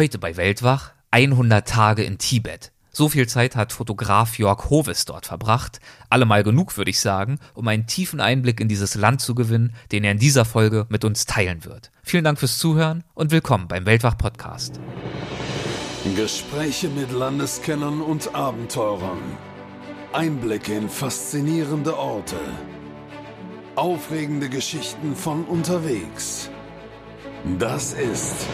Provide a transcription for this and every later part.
Heute bei Weltwach 100 Tage in Tibet. So viel Zeit hat Fotograf Jörg Hovis dort verbracht. Allemal genug, würde ich sagen, um einen tiefen Einblick in dieses Land zu gewinnen, den er in dieser Folge mit uns teilen wird. Vielen Dank fürs Zuhören und willkommen beim Weltwach Podcast. Gespräche mit Landeskennern und Abenteurern. Einblicke in faszinierende Orte. Aufregende Geschichten von unterwegs. Das ist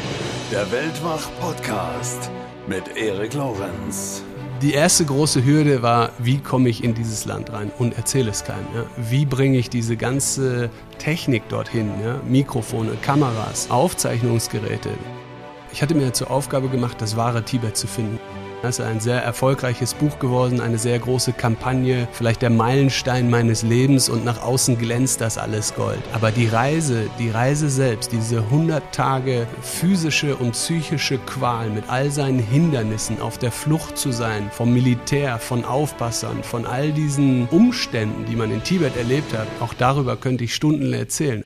der Weltwach-Podcast mit Erik Lorenz. Die erste große Hürde war, wie komme ich in dieses Land rein und erzähle es keinem. Ja? Wie bringe ich diese ganze Technik dorthin? Ja? Mikrofone, Kameras, Aufzeichnungsgeräte. Ich hatte mir zur Aufgabe gemacht, das wahre Tibet zu finden. Das ist ein sehr erfolgreiches Buch geworden, eine sehr große Kampagne, vielleicht der Meilenstein meines Lebens und nach außen glänzt das alles Gold. Aber die Reise, die Reise selbst, diese 100 Tage physische und psychische Qual mit all seinen Hindernissen, auf der Flucht zu sein, vom Militär, von Aufpassern, von all diesen Umständen, die man in Tibet erlebt hat, auch darüber könnte ich Stunden erzählen.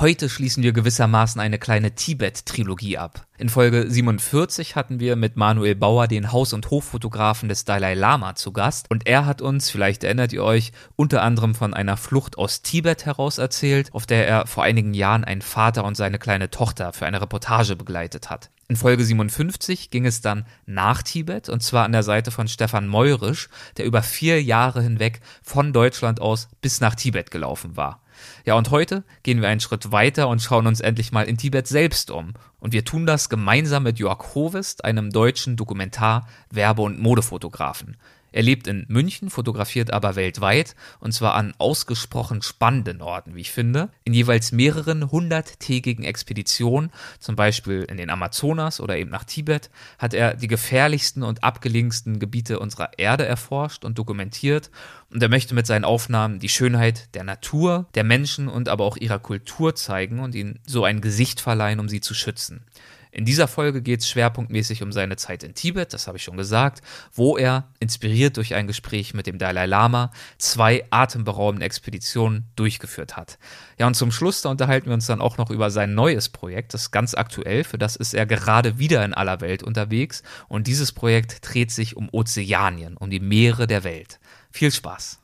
Heute schließen wir gewissermaßen eine kleine Tibet-Trilogie ab. In Folge 47 hatten wir mit Manuel Bauer den Haus- und Hoffotografen des Dalai Lama zu Gast und er hat uns, vielleicht erinnert ihr euch, unter anderem von einer Flucht aus Tibet heraus erzählt, auf der er vor einigen Jahren einen Vater und seine kleine Tochter für eine Reportage begleitet hat. In Folge 57 ging es dann nach Tibet und zwar an der Seite von Stefan Meurisch, der über vier Jahre hinweg von Deutschland aus bis nach Tibet gelaufen war. Ja, und heute gehen wir einen Schritt weiter und schauen uns endlich mal in Tibet selbst um. Und wir tun das gemeinsam mit Jörg Hovest, einem deutschen Dokumentar-, Werbe- und Modefotografen. Er lebt in München, fotografiert aber weltweit und zwar an ausgesprochen spannenden Orten, wie ich finde, in jeweils mehreren hunderttägigen Expeditionen, zum Beispiel in den Amazonas oder eben nach Tibet, hat er die gefährlichsten und abgelegensten Gebiete unserer Erde erforscht und dokumentiert und er möchte mit seinen Aufnahmen die Schönheit der Natur, der Menschen und aber auch ihrer Kultur zeigen und ihnen so ein Gesicht verleihen, um sie zu schützen. In dieser Folge geht es schwerpunktmäßig um seine Zeit in Tibet, das habe ich schon gesagt, wo er, inspiriert durch ein Gespräch mit dem Dalai Lama, zwei atemberaubende Expeditionen durchgeführt hat. Ja, und zum Schluss, da unterhalten wir uns dann auch noch über sein neues Projekt, das ist ganz aktuell, für das ist er gerade wieder in aller Welt unterwegs und dieses Projekt dreht sich um Ozeanien, um die Meere der Welt. Viel Spaß!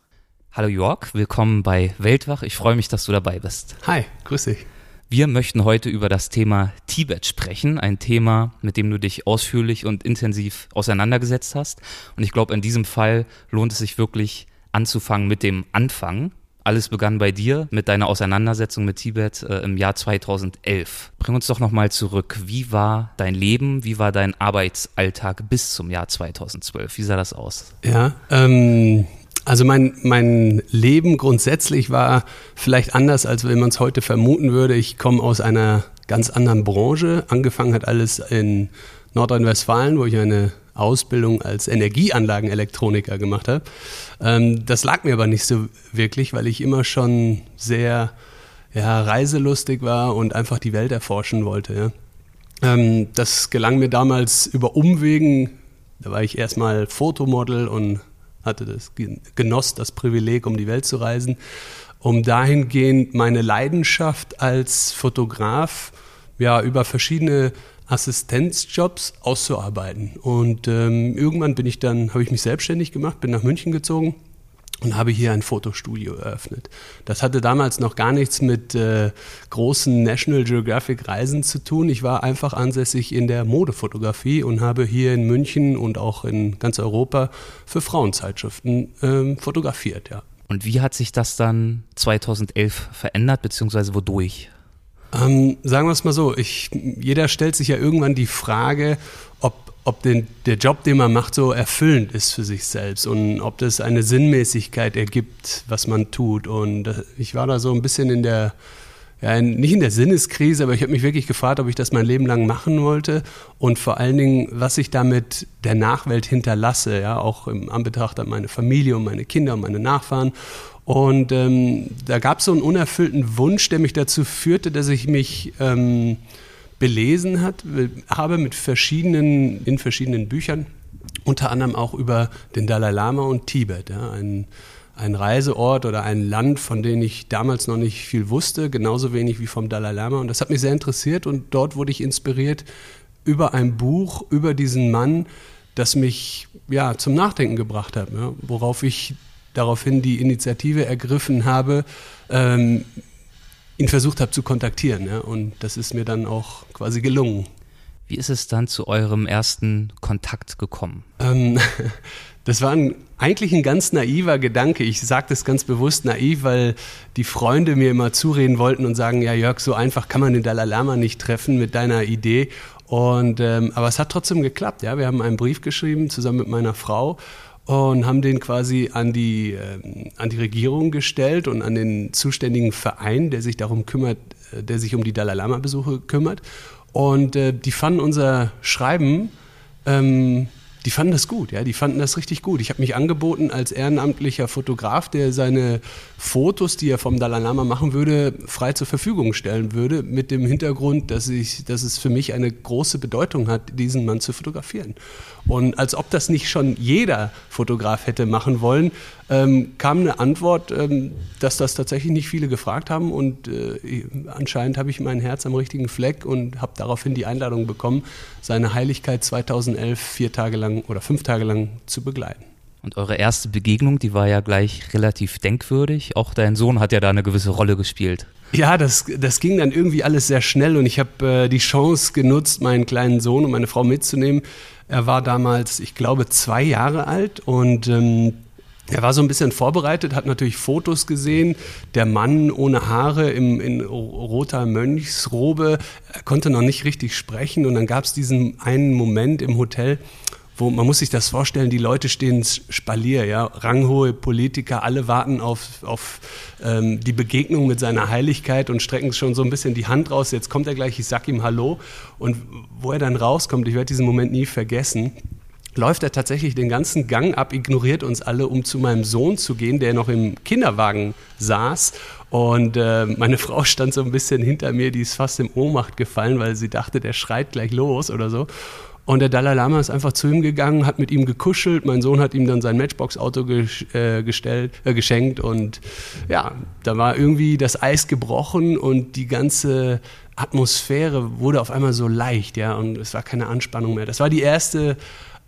Hallo Jörg, willkommen bei Weltwach. Ich freue mich, dass du dabei bist. Hi, grüß dich. Wir möchten heute über das Thema Tibet sprechen, ein Thema, mit dem du dich ausführlich und intensiv auseinandergesetzt hast. Und ich glaube, in diesem Fall lohnt es sich wirklich anzufangen mit dem Anfang. Alles begann bei dir mit deiner Auseinandersetzung mit Tibet äh, im Jahr 2011. Bring uns doch nochmal zurück. Wie war dein Leben? Wie war dein Arbeitsalltag bis zum Jahr 2012? Wie sah das aus? Ja, ähm, also mein, mein Leben grundsätzlich war vielleicht anders, als wenn man es heute vermuten würde. Ich komme aus einer ganz anderen Branche. Angefangen hat alles in Nordrhein-Westfalen, wo ich eine Ausbildung als Energieanlagenelektroniker gemacht habe. Ähm, das lag mir aber nicht so wirklich, weil ich immer schon sehr ja, reiselustig war und einfach die Welt erforschen wollte. Ja. Ähm, das gelang mir damals über Umwegen. Da war ich erstmal Fotomodel und hatte das, genoss das Privileg, um die Welt zu reisen, um dahingehend meine Leidenschaft als Fotograf ja über verschiedene Assistenzjobs auszuarbeiten. Und ähm, irgendwann bin ich dann, habe ich mich selbstständig gemacht, bin nach München gezogen und habe hier ein Fotostudio eröffnet. Das hatte damals noch gar nichts mit äh, großen National Geographic Reisen zu tun. Ich war einfach ansässig in der Modefotografie und habe hier in München und auch in ganz Europa für Frauenzeitschriften ähm, fotografiert, ja. Und wie hat sich das dann 2011 verändert, beziehungsweise wodurch? Ähm, sagen wir es mal so, ich, jeder stellt sich ja irgendwann die Frage, ob ob den, der Job, den man macht, so erfüllend ist für sich selbst und ob das eine Sinnmäßigkeit ergibt, was man tut. Und äh, ich war da so ein bisschen in der, ja, nicht in der Sinneskrise, aber ich habe mich wirklich gefragt, ob ich das mein Leben lang machen wollte und vor allen Dingen, was ich damit der Nachwelt hinterlasse, ja, auch im Anbetracht an meine Familie und meine Kinder und meine Nachfahren. Und ähm, da gab es so einen unerfüllten Wunsch, der mich dazu führte, dass ich mich ähm, belesen hat, habe mit verschiedenen, in verschiedenen Büchern, unter anderem auch über den Dalai Lama und Tibet, ja, ein, ein Reiseort oder ein Land, von dem ich damals noch nicht viel wusste, genauso wenig wie vom Dalai Lama. Und das hat mich sehr interessiert und dort wurde ich inspiriert, über ein Buch, über diesen Mann, das mich ja zum Nachdenken gebracht hat, ja, worauf ich daraufhin die Initiative ergriffen habe, ähm, ihn versucht habe zu kontaktieren. Ja, und das ist mir dann auch quasi gelungen. Wie ist es dann zu eurem ersten Kontakt gekommen? Ähm, das war ein, eigentlich ein ganz naiver Gedanke. Ich sage das ganz bewusst naiv, weil die Freunde mir immer zureden wollten und sagen, ja Jörg, so einfach kann man den Dalai Lama nicht treffen mit deiner Idee. Und, ähm, aber es hat trotzdem geklappt. Ja? Wir haben einen Brief geschrieben zusammen mit meiner Frau und haben den quasi an die, äh, an die Regierung gestellt und an den zuständigen Verein, der sich darum kümmert, äh, der sich um die Dalai Lama-Besuche kümmert. Und äh, die fanden unser Schreiben ähm, die fanden das gut, ja, die fanden das richtig gut. Ich habe mich angeboten als ehrenamtlicher Fotograf, der seine Fotos, die er vom Dalai Lama machen würde, frei zur Verfügung stellen würde, mit dem Hintergrund, dass, ich, dass es für mich eine große Bedeutung hat, diesen Mann zu fotografieren. Und als ob das nicht schon jeder Fotograf hätte machen wollen, ähm, kam eine Antwort, ähm, dass das tatsächlich nicht viele gefragt haben. Und äh, anscheinend habe ich mein Herz am richtigen Fleck und habe daraufhin die Einladung bekommen, seine Heiligkeit 2011 vier Tage lang oder fünf Tage lang zu begleiten. Und eure erste Begegnung, die war ja gleich relativ denkwürdig. Auch dein Sohn hat ja da eine gewisse Rolle gespielt. Ja, das, das ging dann irgendwie alles sehr schnell und ich habe äh, die Chance genutzt, meinen kleinen Sohn und meine Frau mitzunehmen. Er war damals, ich glaube, zwei Jahre alt und ähm, er war so ein bisschen vorbereitet, hat natürlich Fotos gesehen. Der Mann ohne Haare im, in roter Mönchsrobe, er konnte noch nicht richtig sprechen. Und dann gab es diesen einen Moment im Hotel, wo man muss sich das vorstellen, die Leute stehen Spalier, ja, ranghohe Politiker, alle warten auf, auf ähm, die Begegnung mit seiner Heiligkeit und strecken schon so ein bisschen die Hand raus. Jetzt kommt er gleich, ich sag ihm Hallo. Und wo er dann rauskommt, ich werde diesen Moment nie vergessen, läuft er tatsächlich den ganzen Gang ab, ignoriert uns alle, um zu meinem Sohn zu gehen, der noch im Kinderwagen saß. Und äh, meine Frau stand so ein bisschen hinter mir, die ist fast in Ohnmacht gefallen, weil sie dachte, der schreit gleich los oder so. Und der Dalai Lama ist einfach zu ihm gegangen, hat mit ihm gekuschelt. Mein Sohn hat ihm dann sein Matchbox-Auto äh, gestellt, äh, geschenkt. Und ja, da war irgendwie das Eis gebrochen und die ganze Atmosphäre wurde auf einmal so leicht, ja. Und es war keine Anspannung mehr. Das war die erste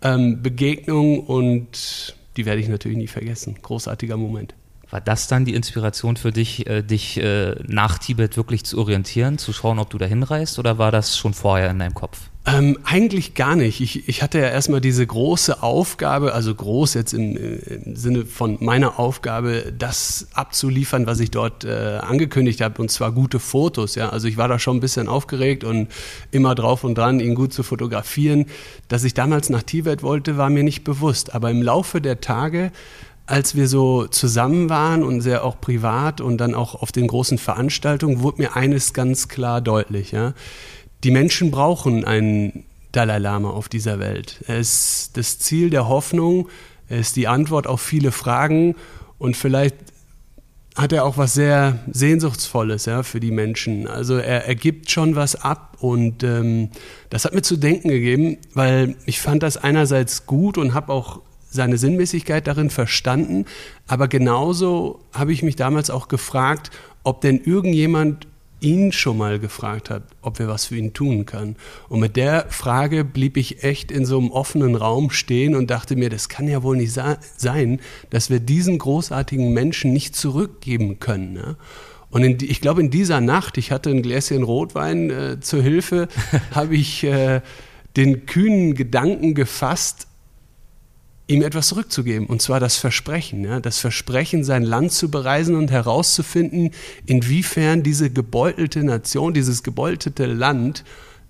ähm, Begegnung und die werde ich natürlich nie vergessen. Großartiger Moment. War das dann die Inspiration für dich, äh, dich äh, nach Tibet wirklich zu orientieren, zu schauen, ob du da hinreist, oder war das schon vorher in deinem Kopf? Ähm, eigentlich gar nicht. Ich, ich hatte ja erstmal diese große Aufgabe, also groß jetzt im, im Sinne von meiner Aufgabe, das abzuliefern, was ich dort äh, angekündigt habe, und zwar gute Fotos. Ja, also ich war da schon ein bisschen aufgeregt und immer drauf und dran, ihn gut zu fotografieren. Dass ich damals nach Tibet wollte, war mir nicht bewusst. Aber im Laufe der Tage als wir so zusammen waren und sehr auch privat und dann auch auf den großen Veranstaltungen, wurde mir eines ganz klar deutlich. Ja? Die Menschen brauchen einen Dalai Lama auf dieser Welt. Er ist das Ziel der Hoffnung, er ist die Antwort auf viele Fragen und vielleicht hat er auch was sehr Sehnsuchtsvolles ja, für die Menschen. Also er, er gibt schon was ab und ähm, das hat mir zu denken gegeben, weil ich fand das einerseits gut und habe auch seine Sinnmäßigkeit darin verstanden. Aber genauso habe ich mich damals auch gefragt, ob denn irgendjemand ihn schon mal gefragt hat, ob wir was für ihn tun können. Und mit der Frage blieb ich echt in so einem offenen Raum stehen und dachte mir, das kann ja wohl nicht sein, dass wir diesen großartigen Menschen nicht zurückgeben können. Ne? Und in, ich glaube, in dieser Nacht, ich hatte ein Gläschen Rotwein äh, zur Hilfe, habe ich äh, den kühnen Gedanken gefasst, ihm etwas zurückzugeben, und zwar das Versprechen, ja, das Versprechen, sein Land zu bereisen und herauszufinden, inwiefern diese gebeutelte Nation, dieses gebeutelte Land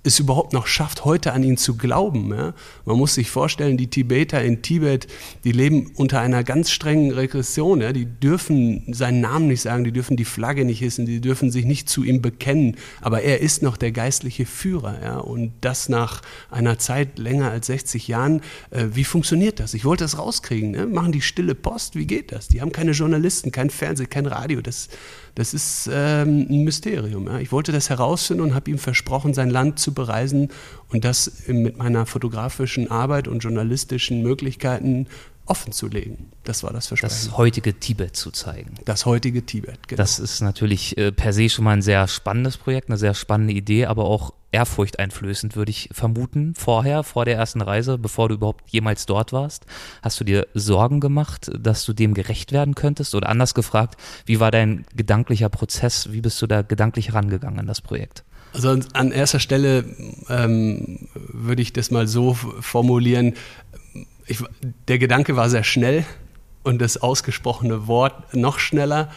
es überhaupt noch schafft, heute an ihn zu glauben. Ja? Man muss sich vorstellen, die Tibeter in Tibet, die leben unter einer ganz strengen Regression. Ja? Die dürfen seinen Namen nicht sagen, die dürfen die Flagge nicht hissen, die dürfen sich nicht zu ihm bekennen. Aber er ist noch der geistliche Führer. Ja? Und das nach einer Zeit länger als 60 Jahren. Äh, wie funktioniert das? Ich wollte das rauskriegen. Ne? Machen die stille Post? Wie geht das? Die haben keine Journalisten, kein Fernsehen, kein Radio. Das, das ist ähm, ein Mysterium. Ja? Ich wollte das herausfinden und habe ihm versprochen, sein Land zu bereisen und das mit meiner fotografischen Arbeit und journalistischen Möglichkeiten offen zu legen. Das war das Versprechen. Das heutige Tibet zu zeigen. Das heutige Tibet, genau. Das ist natürlich äh, per se schon mal ein sehr spannendes Projekt, eine sehr spannende Idee, aber auch ehrfurchteinflößend, würde ich vermuten, vorher, vor der ersten Reise, bevor du überhaupt jemals dort warst. Hast du dir Sorgen gemacht, dass du dem gerecht werden könntest? Oder anders gefragt, wie war dein gedanklicher Prozess? Wie bist du da gedanklich rangegangen an das Projekt? Also an erster Stelle ähm, würde ich das mal so formulieren. Ich, der Gedanke war sehr schnell und das ausgesprochene Wort noch schneller.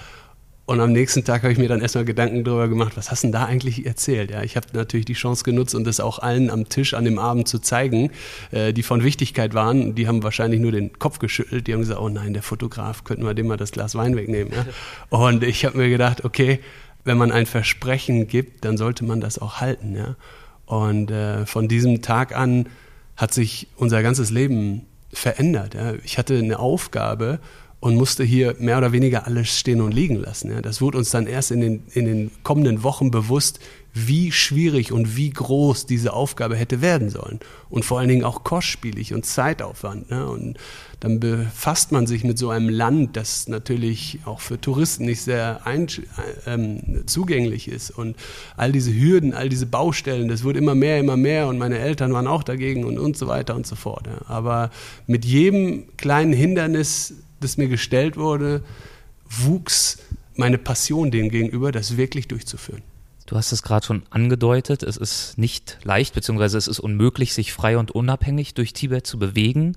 Und am nächsten Tag habe ich mir dann erstmal Gedanken darüber gemacht, was hast du denn da eigentlich erzählt? Ja, ich habe natürlich die Chance genutzt und das auch allen am Tisch an dem Abend zu zeigen, äh, die von Wichtigkeit waren. Die haben wahrscheinlich nur den Kopf geschüttelt. Die haben gesagt, oh nein, der Fotograf, könnten wir dem mal das Glas Wein wegnehmen. Ja? Und ich habe mir gedacht, okay, wenn man ein Versprechen gibt, dann sollte man das auch halten. Ja? Und äh, von diesem Tag an hat sich unser ganzes Leben verändert. Ja? Ich hatte eine Aufgabe und musste hier mehr oder weniger alles stehen und liegen lassen. Ja. Das wurde uns dann erst in den, in den kommenden Wochen bewusst, wie schwierig und wie groß diese Aufgabe hätte werden sollen. Und vor allen Dingen auch kostspielig und Zeitaufwand. Ne. Und dann befasst man sich mit so einem Land, das natürlich auch für Touristen nicht sehr ähm, zugänglich ist. Und all diese Hürden, all diese Baustellen, das wurde immer mehr, immer mehr. Und meine Eltern waren auch dagegen und, und so weiter und so fort. Ja. Aber mit jedem kleinen Hindernis das mir gestellt wurde, wuchs meine Passion dem gegenüber, das wirklich durchzuführen. Du hast es gerade schon angedeutet, es ist nicht leicht, beziehungsweise es ist unmöglich, sich frei und unabhängig durch Tibet zu bewegen.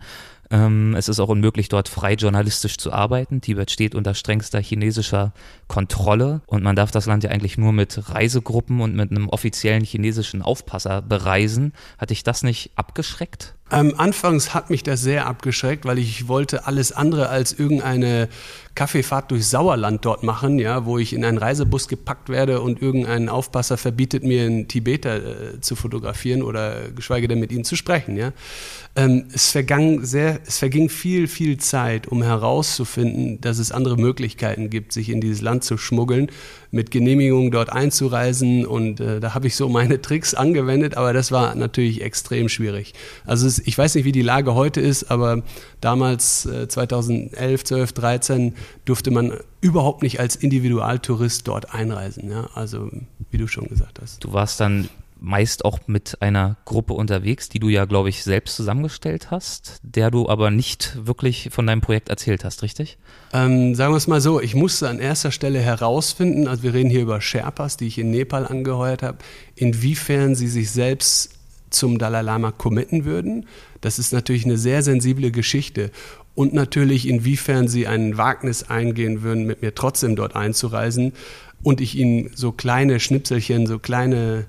Ähm, es ist auch unmöglich, dort frei journalistisch zu arbeiten. Tibet steht unter strengster chinesischer Kontrolle und man darf das Land ja eigentlich nur mit Reisegruppen und mit einem offiziellen chinesischen Aufpasser bereisen. Hat dich das nicht abgeschreckt? Ähm, anfangs hat mich das sehr abgeschreckt, weil ich wollte alles andere als irgendeine Kaffeefahrt durch Sauerland dort machen, ja, wo ich in einen Reisebus gepackt werde und irgendein Aufpasser verbietet mir einen Tibeter äh, zu fotografieren oder geschweige denn mit ihm zu sprechen, ja. Ähm, es, vergang sehr, es verging viel, viel Zeit, um herauszufinden, dass es andere Möglichkeiten gibt, sich in dieses Land zu schmuggeln, mit Genehmigung dort einzureisen. Und äh, da habe ich so meine Tricks angewendet, aber das war natürlich extrem schwierig. Also es, ich weiß nicht, wie die Lage heute ist, aber damals, äh, 2011, 12, 13, durfte man überhaupt nicht als Individualtourist dort einreisen. Ja? Also wie du schon gesagt hast. Du warst dann meist auch mit einer Gruppe unterwegs, die du ja, glaube ich, selbst zusammengestellt hast, der du aber nicht wirklich von deinem Projekt erzählt hast, richtig? Ähm, sagen wir es mal so, ich musste an erster Stelle herausfinden, also wir reden hier über Sherpas, die ich in Nepal angeheuert habe, inwiefern sie sich selbst zum Dalai Lama committen würden. Das ist natürlich eine sehr sensible Geschichte. Und natürlich, inwiefern sie ein Wagnis eingehen würden, mit mir trotzdem dort einzureisen und ich ihnen so kleine Schnipselchen, so kleine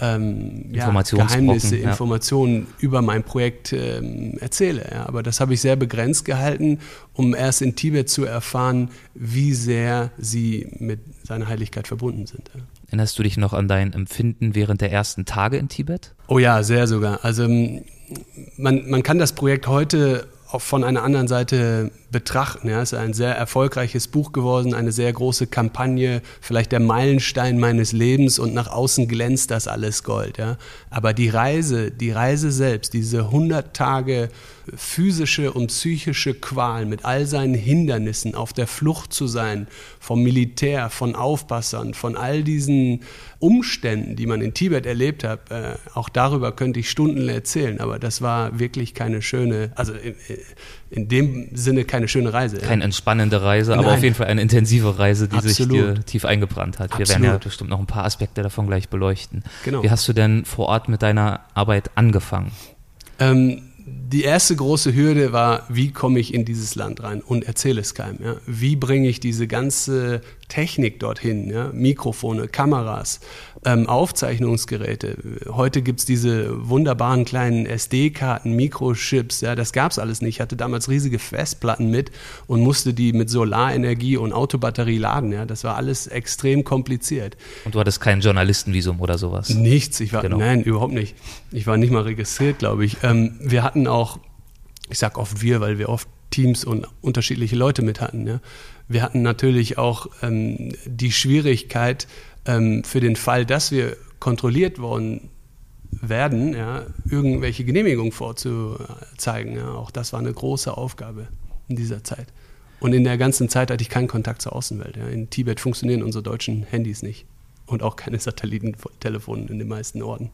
ähm, ja, Geheimnisse, ja. Informationen über mein Projekt ähm, erzähle. Ja. Aber das habe ich sehr begrenzt gehalten, um erst in Tibet zu erfahren, wie sehr sie mit seiner Heiligkeit verbunden sind. Erinnerst du dich noch an dein Empfinden während der ersten Tage in Tibet? Oh ja, sehr sogar. Also man, man kann das Projekt heute auch von einer anderen Seite betrachten. Ja, es ist ein sehr erfolgreiches Buch geworden, eine sehr große Kampagne, vielleicht der Meilenstein meines Lebens und nach außen glänzt das alles Gold. Ja. Aber die Reise, die Reise selbst, diese 100 Tage physische und psychische Qual mit all seinen Hindernissen, auf der Flucht zu sein vom Militär, von Aufpassern, von all diesen Umständen, die man in Tibet erlebt hat, äh, auch darüber könnte ich Stunden erzählen, aber das war wirklich keine schöne, also in, in dem Sinne keine schöne Reise. Keine entspannende Reise, Nein. aber auf jeden Fall eine intensive Reise, die Absolut. sich dir tief eingebrannt hat. Absolut. Wir werden ja bestimmt noch ein paar Aspekte davon gleich beleuchten. Genau. Wie hast du denn vor Ort mit deiner Arbeit angefangen? Ähm, die erste große Hürde war, wie komme ich in dieses Land rein und erzähle es keinem. Ja? Wie bringe ich diese ganze Technik dorthin, ja? Mikrofone, Kameras, ähm, Aufzeichnungsgeräte. Heute gibt es diese wunderbaren kleinen SD-Karten, Mikrochips, ja, das gab es alles nicht. Ich hatte damals riesige Festplatten mit und musste die mit Solarenergie und Autobatterie laden. Ja? Das war alles extrem kompliziert. Und du hattest kein Journalistenvisum oder sowas? Nichts, ich war, genau. nein, überhaupt nicht. Ich war nicht mal registriert, glaube ich. Ähm, wir hatten auch, ich sage oft wir, weil wir oft Teams und unterschiedliche Leute mit hatten. Ja? Wir hatten natürlich auch ähm, die Schwierigkeit, ähm, für den Fall, dass wir kontrolliert worden werden, ja, irgendwelche Genehmigungen vorzuzeigen. Ja. Auch das war eine große Aufgabe in dieser Zeit. Und in der ganzen Zeit hatte ich keinen Kontakt zur Außenwelt. Ja. In Tibet funktionieren unsere deutschen Handys nicht. und auch keine Satellitentelefone in den meisten Orten.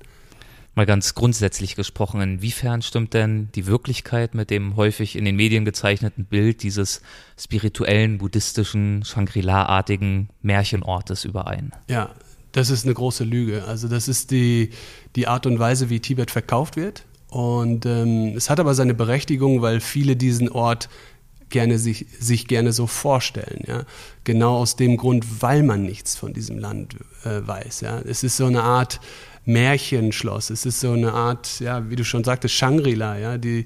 Mal ganz grundsätzlich gesprochen, inwiefern stimmt denn die Wirklichkeit mit dem häufig in den Medien gezeichneten Bild dieses spirituellen, buddhistischen, Shangri-La-artigen Märchenortes überein? Ja, das ist eine große Lüge. Also das ist die, die Art und Weise, wie Tibet verkauft wird. Und ähm, es hat aber seine Berechtigung, weil viele diesen Ort gerne sich, sich gerne so vorstellen. Ja? Genau aus dem Grund, weil man nichts von diesem Land äh, weiß. Ja? Es ist so eine Art Märchenschloss. Es ist so eine Art, ja, wie du schon sagtest, Shangri-La, ja, die,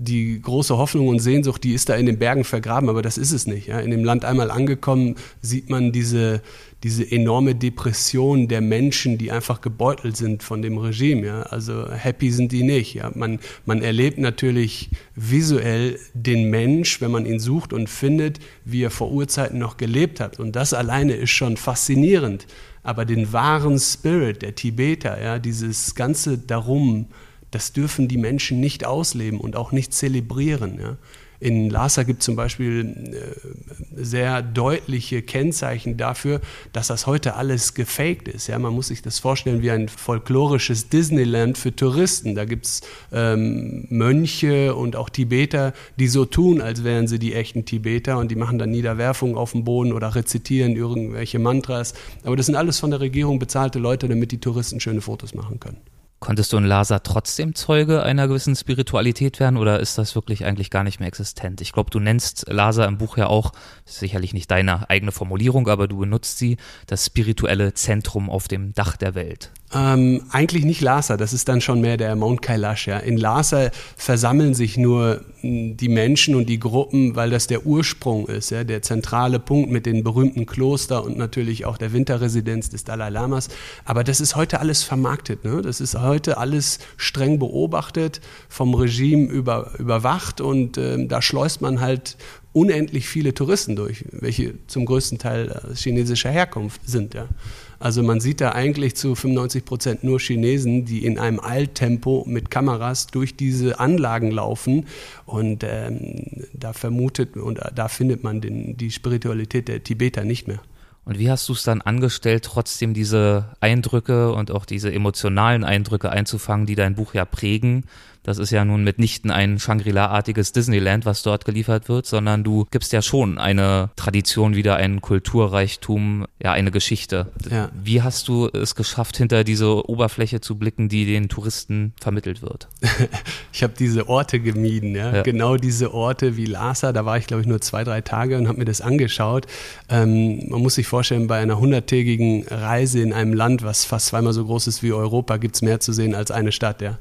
die große Hoffnung und Sehnsucht, die ist da in den Bergen vergraben, aber das ist es nicht. Ja. In dem Land einmal angekommen, sieht man diese, diese enorme Depression der Menschen, die einfach gebeutelt sind von dem Regime. Ja. Also happy sind die nicht. Ja. Man, man erlebt natürlich visuell den Mensch, wenn man ihn sucht und findet, wie er vor Urzeiten noch gelebt hat. Und das alleine ist schon faszinierend aber den wahren Spirit der Tibeter, ja, dieses ganze Darum, das dürfen die Menschen nicht ausleben und auch nicht zelebrieren. Ja. In Lhasa gibt es zum Beispiel äh, sehr deutliche Kennzeichen dafür, dass das heute alles gefaked ist. Ja, man muss sich das vorstellen wie ein folklorisches Disneyland für Touristen. Da gibt es ähm, Mönche und auch Tibeter, die so tun, als wären sie die echten Tibeter und die machen dann Niederwerfungen auf dem Boden oder rezitieren irgendwelche Mantras. Aber das sind alles von der Regierung bezahlte Leute, damit die Touristen schöne Fotos machen können. Konntest du in Lhasa trotzdem Zeuge einer gewissen Spiritualität werden oder ist das wirklich eigentlich gar nicht mehr existent? Ich glaube, du nennst Lhasa im Buch ja auch, sicherlich nicht deine eigene Formulierung, aber du benutzt sie, das spirituelle Zentrum auf dem Dach der Welt. Ähm, eigentlich nicht Lhasa, das ist dann schon mehr der Mount Kailash. Ja. In Lhasa versammeln sich nur hm, die Menschen und die Gruppen, weil das der Ursprung ist, ja, der zentrale Punkt mit den berühmten Kloster und natürlich auch der Winterresidenz des Dalai Lamas. Aber das ist heute alles vermarktet. Ne? Das ist heute alles streng beobachtet, vom Regime über, überwacht und ähm, da schleust man halt unendlich viele Touristen durch, welche zum größten Teil äh, chinesischer Herkunft sind. Ja. Also man sieht da eigentlich zu 95 Prozent nur Chinesen, die in einem Eiltempo mit Kameras durch diese Anlagen laufen und ähm, da vermutet und da findet man den, die Spiritualität der Tibeter nicht mehr. Und wie hast du es dann angestellt, trotzdem diese Eindrücke und auch diese emotionalen Eindrücke einzufangen, die dein Buch ja prägen? Das ist ja nun mitnichten ein Shangri-La-artiges Disneyland, was dort geliefert wird, sondern du gibst ja schon eine Tradition wieder, einen Kulturreichtum, ja, eine Geschichte. Ja. Wie hast du es geschafft, hinter diese Oberfläche zu blicken, die den Touristen vermittelt wird? ich habe diese Orte gemieden, ja? ja? Genau diese Orte wie Lhasa, da war ich glaube ich nur zwei, drei Tage und habe mir das angeschaut. Ähm, man muss sich vorstellen, bei einer hunderttägigen Reise in einem Land, was fast zweimal so groß ist wie Europa, gibt es mehr zu sehen als eine Stadt, ja.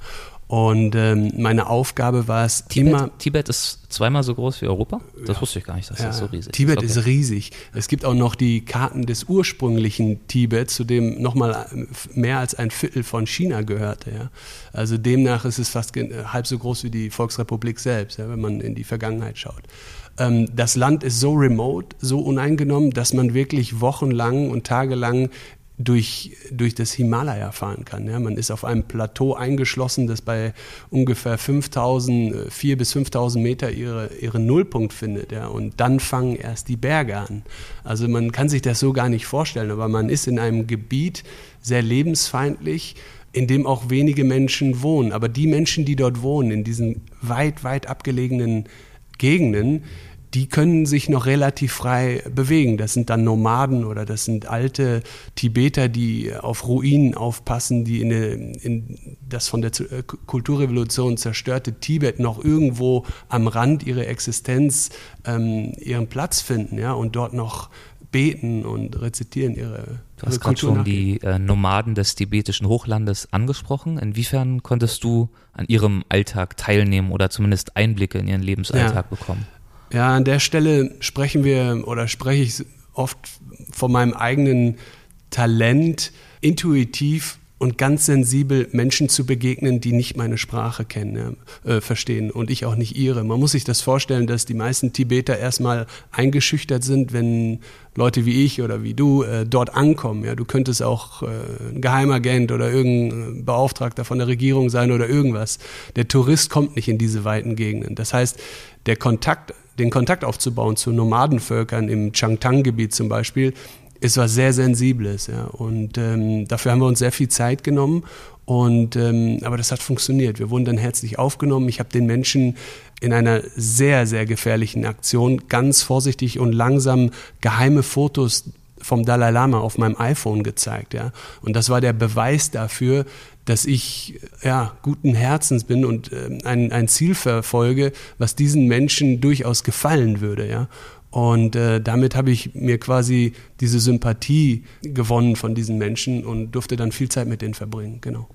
Und ähm, meine Aufgabe war es Tibet, immer. Tibet ist zweimal so groß wie Europa? Das ja. wusste ich gar nicht, dass ja. das so riesig Tibet ist. Okay. ist riesig. Es gibt auch noch die Karten des ursprünglichen Tibet, zu dem nochmal mehr als ein Viertel von China gehörte. Ja. Also demnach ist es fast halb so groß wie die Volksrepublik selbst, wenn man in die Vergangenheit schaut ähm, das Land ist so remote, so uneingenommen, dass man wirklich wochenlang und tagelang durch, durch das Himalaya fahren kann. Ja, man ist auf einem Plateau eingeschlossen, das bei ungefähr 5000, 4 bis 5000 Meter ihre, ihren Nullpunkt findet. Ja, und dann fangen erst die Berge an. Also man kann sich das so gar nicht vorstellen, aber man ist in einem Gebiet sehr lebensfeindlich, in dem auch wenige Menschen wohnen. Aber die Menschen, die dort wohnen, in diesen weit, weit abgelegenen Gegenden, die können sich noch relativ frei bewegen. Das sind dann Nomaden oder das sind alte Tibeter, die auf Ruinen aufpassen, die in, in das von der äh, Kulturrevolution zerstörte Tibet noch irgendwo am Rand ihrer Existenz ähm, ihren Platz finden ja, und dort noch beten und rezitieren ihre Du hast gerade schon die äh, Nomaden des tibetischen Hochlandes angesprochen. Inwiefern konntest du an ihrem Alltag teilnehmen oder zumindest Einblicke in ihren Lebensalltag ja. bekommen? Ja, an der Stelle sprechen wir oder spreche ich oft von meinem eigenen Talent, intuitiv und ganz sensibel Menschen zu begegnen, die nicht meine Sprache kennen, äh, verstehen und ich auch nicht ihre. Man muss sich das vorstellen, dass die meisten Tibeter erstmal eingeschüchtert sind, wenn Leute wie ich oder wie du äh, dort ankommen. Ja, du könntest auch äh, ein Geheimagent oder irgendein Beauftragter von der Regierung sein oder irgendwas. Der Tourist kommt nicht in diese weiten Gegenden. Das heißt, der Kontakt den Kontakt aufzubauen zu Nomadenvölkern im Changtang-Gebiet zum Beispiel, ist was sehr Sensibles. Ja. Und ähm, dafür haben wir uns sehr viel Zeit genommen. Und, ähm, aber das hat funktioniert. Wir wurden dann herzlich aufgenommen. Ich habe den Menschen in einer sehr, sehr gefährlichen Aktion ganz vorsichtig und langsam geheime Fotos vom Dalai Lama auf meinem iPhone gezeigt. Ja. Und das war der Beweis dafür, dass ich ja, guten Herzens bin und äh, ein, ein Ziel verfolge, was diesen Menschen durchaus gefallen würde. Ja. Und äh, damit habe ich mir quasi diese Sympathie gewonnen von diesen Menschen und durfte dann viel Zeit mit denen verbringen. Genau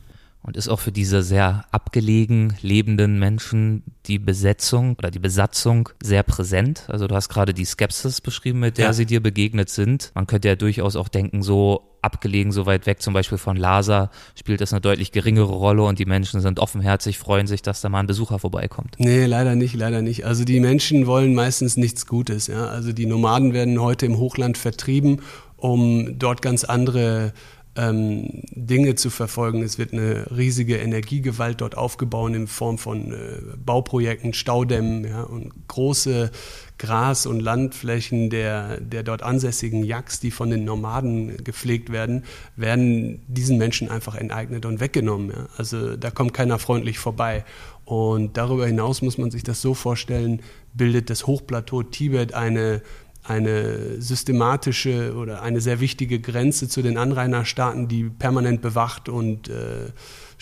und ist auch für diese sehr abgelegen lebenden Menschen die Besetzung oder die Besatzung sehr präsent. Also du hast gerade die Skepsis beschrieben, mit der ja. sie dir begegnet sind. Man könnte ja durchaus auch denken, so abgelegen, so weit weg, zum Beispiel von Lhasa, spielt das eine deutlich geringere Rolle und die Menschen sind offenherzig, freuen sich, dass da mal ein Besucher vorbeikommt. Nee, leider nicht, leider nicht. Also die Menschen wollen meistens nichts Gutes. Ja? Also die Nomaden werden heute im Hochland vertrieben, um dort ganz andere ähm, Dinge zu verfolgen. Es wird eine riesige Energiegewalt dort aufgebaut in Form von äh, Bauprojekten, Staudämmen ja, und große Gras- und Landflächen der, der dort ansässigen Yaks, die von den Nomaden gepflegt werden, werden diesen Menschen einfach enteignet und weggenommen. Ja. Also da kommt keiner freundlich vorbei. Und darüber hinaus muss man sich das so vorstellen, bildet das Hochplateau Tibet eine eine systematische oder eine sehr wichtige Grenze zu den Anrainerstaaten, die permanent bewacht und äh,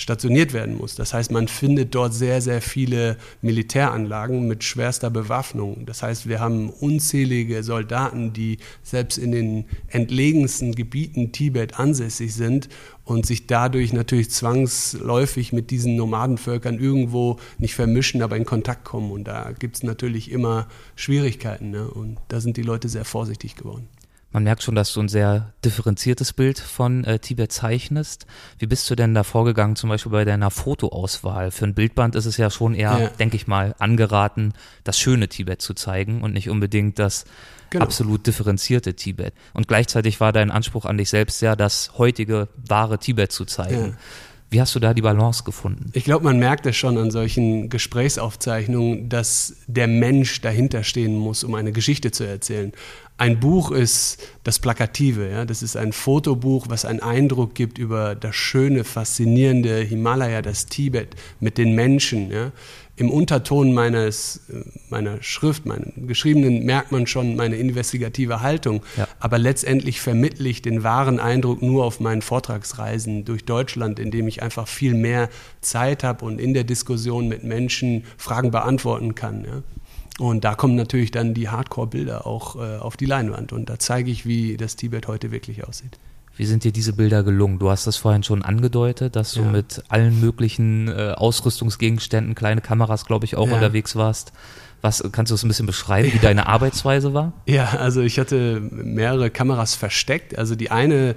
stationiert werden muss. Das heißt, man findet dort sehr, sehr viele Militäranlagen mit schwerster Bewaffnung. Das heißt, wir haben unzählige Soldaten, die selbst in den entlegensten Gebieten Tibet ansässig sind und sich dadurch natürlich zwangsläufig mit diesen Nomadenvölkern irgendwo nicht vermischen, aber in Kontakt kommen. Und da gibt es natürlich immer Schwierigkeiten. Ne? Und da sind die Leute sehr vorsichtig geworden. Man merkt schon, dass du ein sehr differenziertes Bild von äh, Tibet zeichnest. Wie bist du denn da vorgegangen, zum Beispiel bei deiner Fotoauswahl? Für ein Bildband ist es ja schon eher, ja. denke ich mal, angeraten, das schöne Tibet zu zeigen und nicht unbedingt das genau. absolut differenzierte Tibet. Und gleichzeitig war dein Anspruch an dich selbst ja, das heutige wahre Tibet zu zeigen. Ja. Wie hast du da die Balance gefunden? Ich glaube, man merkt es schon an solchen Gesprächsaufzeichnungen, dass der Mensch dahinter stehen muss, um eine Geschichte zu erzählen. Ein Buch ist das Plakative, ja? das ist ein Fotobuch, was einen Eindruck gibt über das schöne, faszinierende Himalaya, das Tibet mit den Menschen. Ja? Im Unterton meines, meiner Schrift, meinem Geschriebenen, merkt man schon meine investigative Haltung. Ja. Aber letztendlich vermittle ich den wahren Eindruck nur auf meinen Vortragsreisen durch Deutschland, indem ich einfach viel mehr Zeit habe und in der Diskussion mit Menschen Fragen beantworten kann. Ja. Und da kommen natürlich dann die Hardcore-Bilder auch äh, auf die Leinwand. Und da zeige ich, wie das Tibet heute wirklich aussieht. Wie sind dir diese Bilder gelungen? Du hast das vorhin schon angedeutet, dass du ja. mit allen möglichen äh, Ausrüstungsgegenständen, kleine Kameras, glaube ich, auch ja. unterwegs warst. Was kannst du es ein bisschen beschreiben, wie deine Arbeitsweise war? Ja, also ich hatte mehrere Kameras versteckt. Also die eine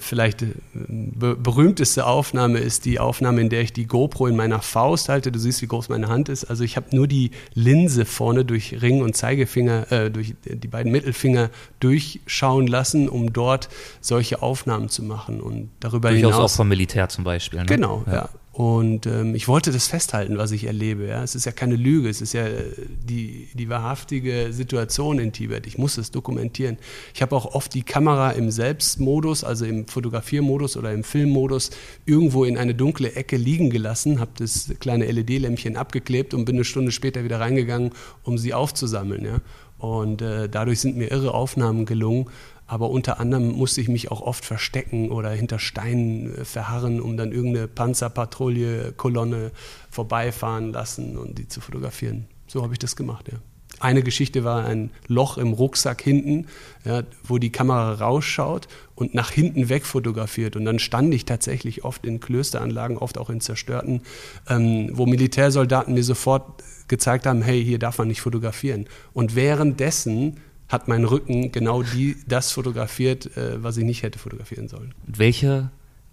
vielleicht äh, be berühmteste Aufnahme ist die Aufnahme, in der ich die GoPro in meiner Faust halte. Du siehst, wie groß meine Hand ist. Also ich habe nur die Linse vorne durch Ring und Zeigefinger, äh, durch die beiden Mittelfinger durchschauen lassen, um dort solche Aufnahmen zu machen. Und darüber Durchaus hinaus auch vom Militär zum Beispiel. Ne? Genau, ja. ja. Und ähm, ich wollte das festhalten, was ich erlebe. Ja? Es ist ja keine Lüge, es ist ja äh, die, die wahrhaftige Situation in Tibet. Ich muss es dokumentieren. Ich habe auch oft die Kamera im Selbstmodus, also im Fotografiermodus oder im Filmmodus, irgendwo in eine dunkle Ecke liegen gelassen, habe das kleine LED-Lämpchen abgeklebt und bin eine Stunde später wieder reingegangen, um sie aufzusammeln. Ja? Und äh, dadurch sind mir irre Aufnahmen gelungen. Aber unter anderem musste ich mich auch oft verstecken oder hinter Steinen äh, verharren, um dann irgendeine Panzerpatrouille, Kolonne vorbeifahren lassen und die zu fotografieren. So habe ich das gemacht, ja. Eine Geschichte war ein Loch im Rucksack hinten, ja, wo die Kamera rausschaut und nach hinten weg fotografiert. Und dann stand ich tatsächlich oft in Klösteranlagen, oft auch in zerstörten, ähm, wo Militärsoldaten mir sofort gezeigt haben, hey, hier darf man nicht fotografieren. Und währenddessen hat mein Rücken genau die, das fotografiert, äh, was ich nicht hätte fotografieren sollen. Welche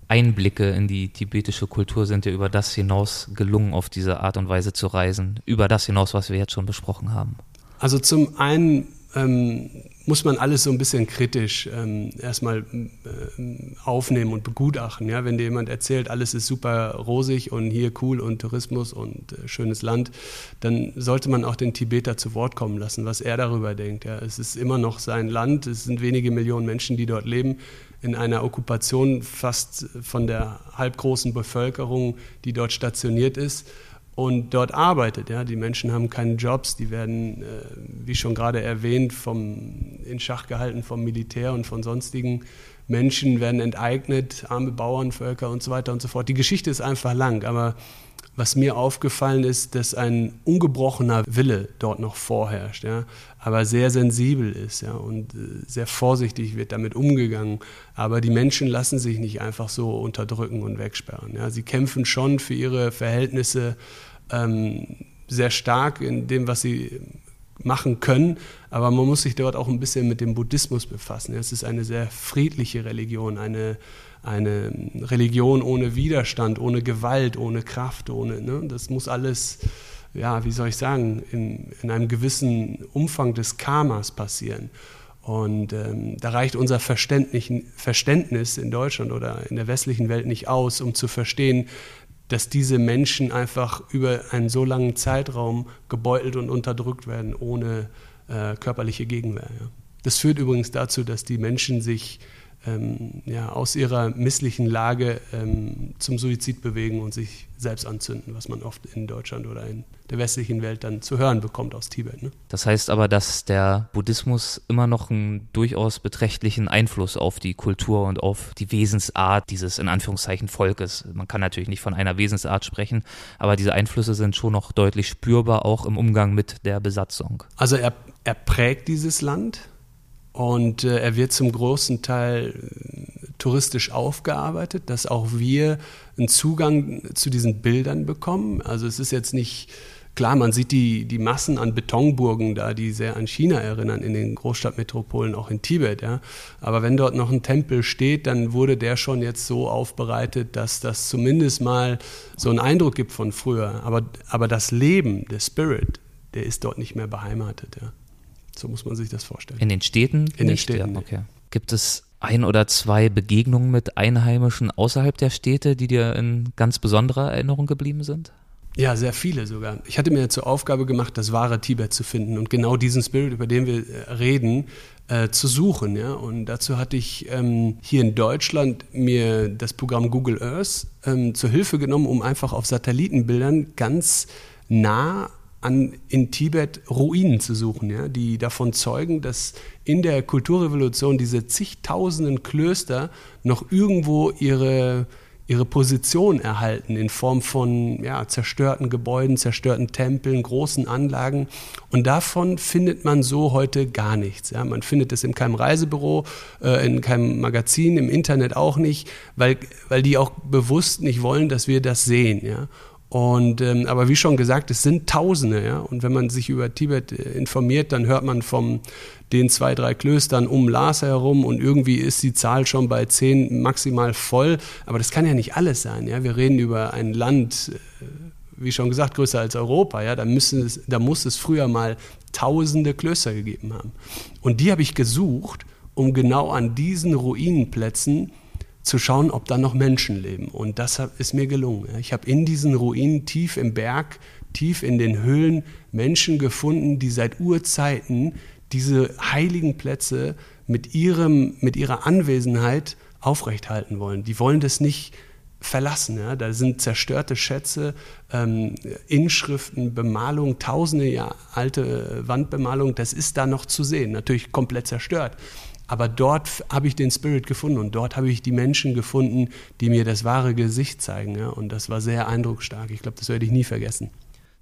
Einblicke in die tibetische Kultur sind dir über das hinaus gelungen, auf diese Art und Weise zu reisen? Über das hinaus, was wir jetzt schon besprochen haben? Also zum einen ähm, muss man alles so ein bisschen kritisch ähm, erstmal äh, aufnehmen und begutachten. Ja? Wenn dir jemand erzählt, alles ist super rosig und hier cool und Tourismus und äh, schönes Land, dann sollte man auch den Tibeter zu Wort kommen lassen, was er darüber denkt. Ja? Es ist immer noch sein Land, es sind wenige Millionen Menschen, die dort leben, in einer Okkupation fast von der halbgroßen Bevölkerung, die dort stationiert ist und dort arbeitet. Ja. Die Menschen haben keine Jobs, die werden, äh, wie schon gerade erwähnt, vom, in Schach gehalten vom Militär und von sonstigen Menschen, werden enteignet, arme Bauernvölker und so weiter und so fort. Die Geschichte ist einfach lang, aber was mir aufgefallen ist, dass ein ungebrochener Wille dort noch vorherrscht, ja, aber sehr sensibel ist ja, und äh, sehr vorsichtig wird damit umgegangen. Aber die Menschen lassen sich nicht einfach so unterdrücken und wegsperren. Ja. Sie kämpfen schon für ihre Verhältnisse ähm, sehr stark in dem, was sie machen können, aber man muss sich dort auch ein bisschen mit dem Buddhismus befassen. Es ist eine sehr friedliche Religion, eine eine Religion ohne Widerstand, ohne Gewalt, ohne Kraft, ohne, ne? das muss alles, ja, wie soll ich sagen, in, in einem gewissen Umfang des Karmas passieren. Und ähm, da reicht unser Verständnis in Deutschland oder in der westlichen Welt nicht aus, um zu verstehen, dass diese Menschen einfach über einen so langen Zeitraum gebeutelt und unterdrückt werden, ohne äh, körperliche Gegenwehr. Ja. Das führt übrigens dazu, dass die Menschen sich ähm, ja, aus ihrer misslichen Lage ähm, zum Suizid bewegen und sich selbst anzünden, was man oft in Deutschland oder in der westlichen Welt dann zu hören bekommt aus Tibet. Ne? Das heißt aber, dass der Buddhismus immer noch einen durchaus beträchtlichen Einfluss auf die Kultur und auf die Wesensart dieses in Anführungszeichen Volkes. Man kann natürlich nicht von einer Wesensart sprechen, aber diese Einflüsse sind schon noch deutlich spürbar, auch im Umgang mit der Besatzung. Also er, er prägt dieses Land und äh, er wird zum großen Teil äh, touristisch aufgearbeitet, dass auch wir einen Zugang zu diesen Bildern bekommen. Also es ist jetzt nicht klar, man sieht die, die Massen an Betonburgen da, die sehr an China erinnern, in den Großstadtmetropolen, auch in Tibet. Ja. Aber wenn dort noch ein Tempel steht, dann wurde der schon jetzt so aufbereitet, dass das zumindest mal so einen Eindruck gibt von früher. Aber, aber das Leben, der Spirit, der ist dort nicht mehr beheimatet. Ja. So muss man sich das vorstellen. In den Städten? In nicht, den Städten. Ja, okay. Gibt es ein oder zwei Begegnungen mit Einheimischen außerhalb der Städte, die dir in ganz besonderer Erinnerung geblieben sind? Ja, sehr viele sogar. Ich hatte mir zur Aufgabe gemacht, das wahre Tibet zu finden und genau diesen Spirit, über den wir äh, reden, äh, zu suchen. Ja? Und dazu hatte ich ähm, hier in Deutschland mir das Programm Google Earth ähm, zur Hilfe genommen, um einfach auf Satellitenbildern ganz nah an, in Tibet Ruinen zu suchen, ja, die davon zeugen, dass in der Kulturrevolution diese zigtausenden Klöster noch irgendwo ihre, ihre Position erhalten in Form von ja, zerstörten Gebäuden, zerstörten Tempeln, großen Anlagen. Und davon findet man so heute gar nichts. Ja. Man findet es in keinem Reisebüro, äh, in keinem Magazin, im Internet auch nicht, weil, weil die auch bewusst nicht wollen, dass wir das sehen. Ja. Und, ähm, aber wie schon gesagt, es sind Tausende. Ja? Und wenn man sich über Tibet äh, informiert, dann hört man von den zwei, drei Klöstern um Lhasa herum und irgendwie ist die Zahl schon bei zehn maximal voll. Aber das kann ja nicht alles sein. Ja? Wir reden über ein Land, äh, wie schon gesagt, größer als Europa. Ja? Da, müssen es, da muss es früher mal tausende Klöster gegeben haben. Und die habe ich gesucht, um genau an diesen Ruinenplätzen zu schauen, ob da noch Menschen leben. Und das ist mir gelungen. Ich habe in diesen Ruinen tief im Berg, tief in den Höhlen Menschen gefunden, die seit Urzeiten diese heiligen Plätze mit, ihrem, mit ihrer Anwesenheit aufrechthalten wollen. Die wollen das nicht verlassen. Ja? Da sind zerstörte Schätze, ähm, Inschriften, Bemalung, tausende Jahre alte Wandbemalung, das ist da noch zu sehen. Natürlich komplett zerstört. Aber dort habe ich den Spirit gefunden und dort habe ich die Menschen gefunden, die mir das wahre Gesicht zeigen. Ja? Und das war sehr eindrucksstark. Ich glaube, das werde ich nie vergessen.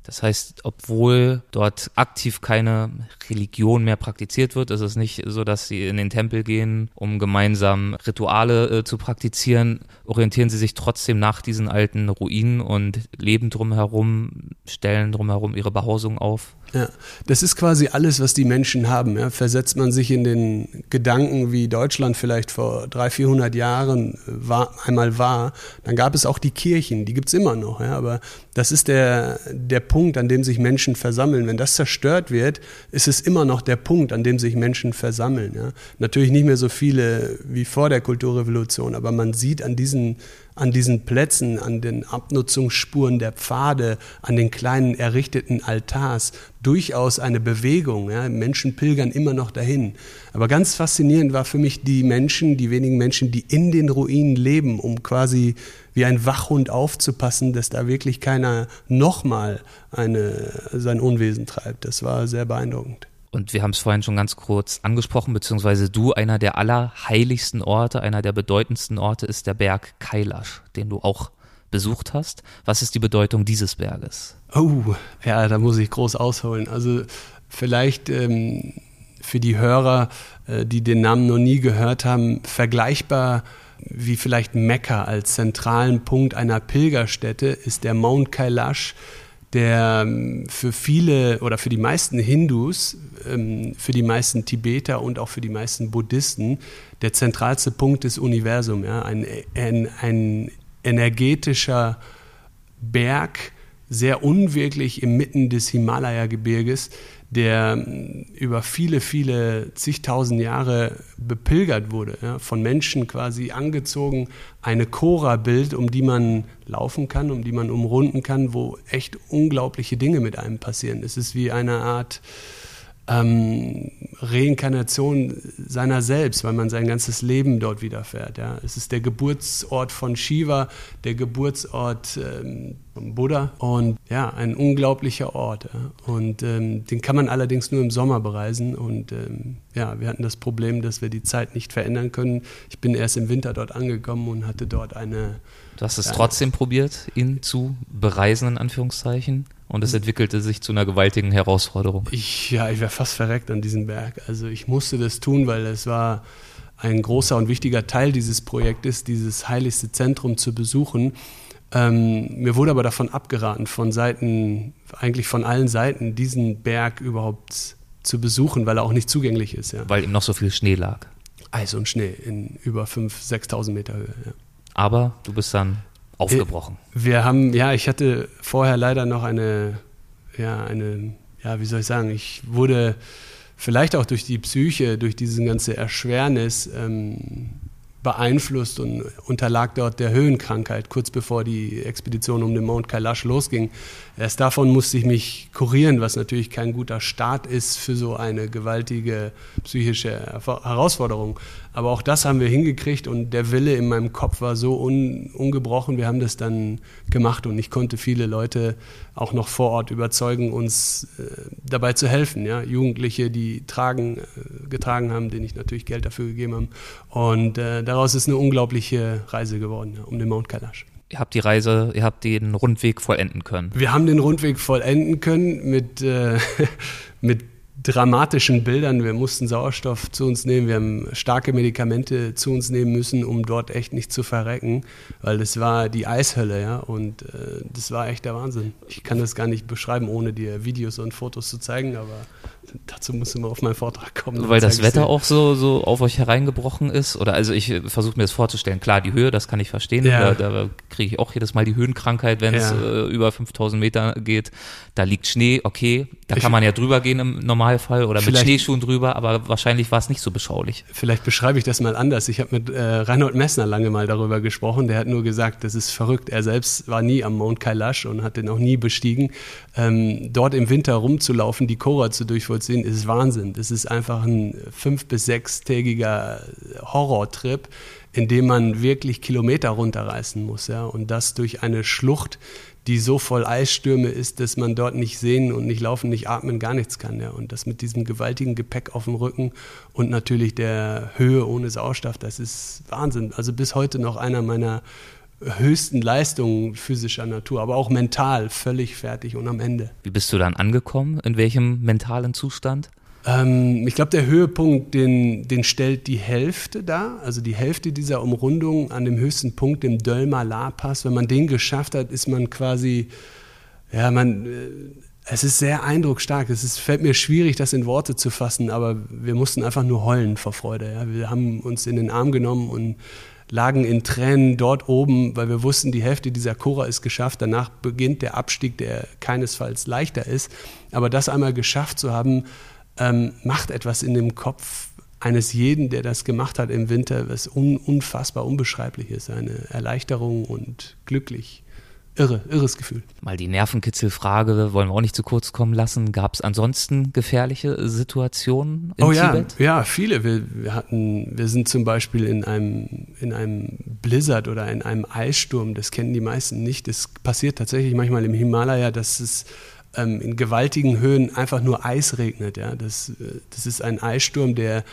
Das heißt, obwohl dort aktiv keine Religion mehr praktiziert wird, ist es nicht so, dass sie in den Tempel gehen, um gemeinsam Rituale äh, zu praktizieren, orientieren sie sich trotzdem nach diesen alten Ruinen und leben drumherum, stellen drumherum ihre Behausung auf. Ja, das ist quasi alles, was die Menschen haben. Ja. Versetzt man sich in den Gedanken, wie Deutschland vielleicht vor 300, 400 Jahren war, einmal war, dann gab es auch die Kirchen, die gibt es immer noch. Ja. Aber das ist der, der Punkt, an dem sich Menschen versammeln. Wenn das zerstört wird, ist es immer noch der Punkt, an dem sich Menschen versammeln. Ja? Natürlich nicht mehr so viele wie vor der Kulturrevolution, aber man sieht an diesen an diesen Plätzen, an den Abnutzungsspuren der Pfade, an den kleinen errichteten Altars durchaus eine Bewegung. Ja. Menschen pilgern immer noch dahin. Aber ganz faszinierend war für mich die Menschen, die wenigen Menschen, die in den Ruinen leben, um quasi wie ein Wachhund aufzupassen, dass da wirklich keiner nochmal sein Unwesen treibt. Das war sehr beeindruckend. Und wir haben es vorhin schon ganz kurz angesprochen, beziehungsweise du, einer der allerheiligsten Orte, einer der bedeutendsten Orte ist der Berg Kailash, den du auch besucht hast. Was ist die Bedeutung dieses Berges? Oh, ja, da muss ich groß ausholen. Also vielleicht ähm, für die Hörer, äh, die den Namen noch nie gehört haben, vergleichbar wie vielleicht Mekka als zentralen Punkt einer Pilgerstätte ist der Mount Kailash der ähm, für viele oder für die meisten Hindus, ähm, für die meisten Tibeter und auch für die meisten Buddhisten der zentralste Punkt des Universums. Ja? Ein, ein, ein energetischer Berg, sehr unwirklich inmitten des Himalaya-Gebirges, der hm, über viele, viele zigtausend Jahre bepilgert wurde, ja, von Menschen quasi angezogen, eine Chora-Bild, um die man laufen kann, um die man umrunden kann, wo echt unglaubliche Dinge mit einem passieren. Es ist wie eine Art ähm, Reinkarnation seiner selbst, weil man sein ganzes Leben dort wiederfährt. Ja. Es ist der Geburtsort von Shiva, der Geburtsort ähm, von Buddha und ja, ein unglaublicher Ort. Ja. Und ähm, den kann man allerdings nur im Sommer bereisen und ähm, ja, wir hatten das Problem, dass wir die Zeit nicht verändern können. Ich bin erst im Winter dort angekommen und hatte dort eine Du hast es ja. trotzdem probiert, ihn zu bereisen, in Anführungszeichen. Und es entwickelte sich zu einer gewaltigen Herausforderung. Ich, ja, ich wäre fast verreckt an diesem Berg. Also ich musste das tun, weil es war ein großer und wichtiger Teil dieses Projektes, dieses heiligste Zentrum zu besuchen. Ähm, mir wurde aber davon abgeraten, von Seiten, eigentlich von allen Seiten, diesen Berg überhaupt zu besuchen, weil er auch nicht zugänglich ist. Ja. Weil ihm noch so viel Schnee lag. Eis und Schnee in über 5.000, 6.000 Meter Höhe. Ja. Aber du bist dann aufgebrochen. Wir haben, ja, ich hatte vorher leider noch eine, ja, eine, ja, wie soll ich sagen, ich wurde vielleicht auch durch die Psyche, durch diese ganze Erschwernis ähm, beeinflusst und unterlag dort der Höhenkrankheit, kurz bevor die Expedition um den Mount Kailash losging. Erst davon musste ich mich kurieren, was natürlich kein guter Start ist für so eine gewaltige psychische Herausforderung. Aber auch das haben wir hingekriegt und der Wille in meinem Kopf war so un, ungebrochen. Wir haben das dann gemacht und ich konnte viele Leute auch noch vor Ort überzeugen, uns äh, dabei zu helfen. Ja? Jugendliche, die tragen, äh, getragen haben, denen ich natürlich Geld dafür gegeben habe. Und äh, daraus ist eine unglaubliche Reise geworden ja, um den Mount Kailash ihr habt die Reise, ihr habt den Rundweg vollenden können. Wir haben den Rundweg vollenden können mit, äh, mit dramatischen Bildern. Wir mussten Sauerstoff zu uns nehmen, wir haben starke Medikamente zu uns nehmen müssen, um dort echt nicht zu verrecken, weil das war die Eishölle, ja, und äh, das war echt der Wahnsinn. Ich kann das gar nicht beschreiben, ohne dir Videos und Fotos zu zeigen, aber dazu musst du mal auf meinen Vortrag kommen. Weil das Wetter auch so, so auf euch hereingebrochen ist? Oder also ich versuche mir das vorzustellen. Klar, die Höhe, das kann ich verstehen. Ja. Da, da kriege ich auch jedes Mal die Höhenkrankheit, wenn es ja. äh, über 5000 Meter geht. Da liegt Schnee, okay, da kann man ja drüber gehen im Normalfall oder mit Schneeschuhen drüber, aber wahrscheinlich war es nicht so beschaulich. Vielleicht beschreibe ich das mal anders. Ich habe mit äh, Reinhold Messner lange mal darüber gesprochen. Der hat nur gesagt, das ist verrückt. Er selbst war nie am Mount Kailash und hat den auch nie bestiegen. Ähm, dort im Winter rumzulaufen, die Cora zu durchvollziehen, ist Wahnsinn. Das ist einfach ein fünf- bis sechstägiger Horrortrip, in dem man wirklich Kilometer runterreißen muss. Ja? Und das durch eine Schlucht, die so voll Eisstürme ist, dass man dort nicht sehen und nicht laufen, nicht atmen, gar nichts kann. Ja. Und das mit diesem gewaltigen Gepäck auf dem Rücken und natürlich der Höhe ohne Sauerstoff, das ist Wahnsinn. Also bis heute noch einer meiner höchsten Leistungen physischer Natur, aber auch mental völlig fertig und am Ende. Wie bist du dann angekommen? In welchem mentalen Zustand? Ähm, ich glaube, der Höhepunkt, den, den stellt die Hälfte dar, also die Hälfte dieser Umrundung an dem höchsten Punkt, dem Dölmer-La-Pass. Wenn man den geschafft hat, ist man quasi, ja, man, äh, es ist sehr eindrucksstark. Es ist, fällt mir schwierig, das in Worte zu fassen, aber wir mussten einfach nur heulen vor Freude. Ja. Wir haben uns in den Arm genommen und lagen in Tränen dort oben, weil wir wussten, die Hälfte dieser Cora ist geschafft. Danach beginnt der Abstieg, der keinesfalls leichter ist. Aber das einmal geschafft zu haben, ähm, macht etwas in dem Kopf eines jeden, der das gemacht hat im Winter, was un unfassbar unbeschreiblich ist. Eine Erleichterung und glücklich irre, irres Gefühl. Mal die Nervenkitzelfrage wollen wir auch nicht zu kurz kommen lassen. Gab es ansonsten gefährliche Situationen in oh, Tibet? Ja, ja, viele. Wir, wir, hatten, wir sind zum Beispiel in einem, in einem Blizzard oder in einem Eissturm. Das kennen die meisten nicht. Es passiert tatsächlich manchmal im Himalaya, dass es ähm, in gewaltigen Höhen einfach nur Eis regnet. Ja. Das, äh, das ist ein Eissturm, der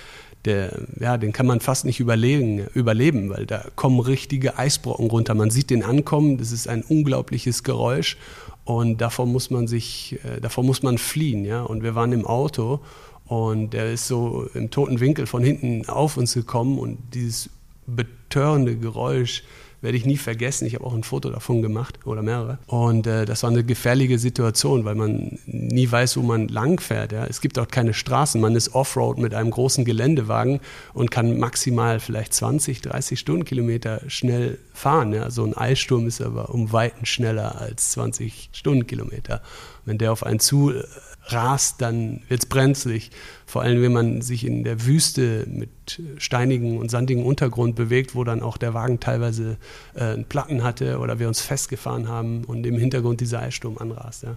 der, ja, den kann man fast nicht überleben, überleben, weil da kommen richtige Eisbrocken runter. Man sieht den ankommen, das ist ein unglaubliches Geräusch und davor muss man sich, äh, davor muss man fliehen, ja. Und wir waren im Auto und der ist so im toten Winkel von hinten auf uns gekommen und dieses betörende Geräusch, werde ich nie vergessen. Ich habe auch ein Foto davon gemacht oder mehrere. Und äh, das war eine gefährliche Situation, weil man nie weiß, wo man langfährt. Ja. Es gibt dort keine Straßen. Man ist Offroad mit einem großen Geländewagen und kann maximal vielleicht 20, 30 Stundenkilometer schnell fahren. Ja. So ein Eissturm ist aber um Weiten schneller als 20 Stundenkilometer. Wenn der auf einen zu äh, rast, dann wird es brenzlig. Vor allem, wenn man sich in der Wüste mit steinigen und sandigen Untergrund bewegt, wo dann auch der Wagen teilweise äh, Platten hatte oder wir uns festgefahren haben und im Hintergrund dieser Eissturm anrast. Ja.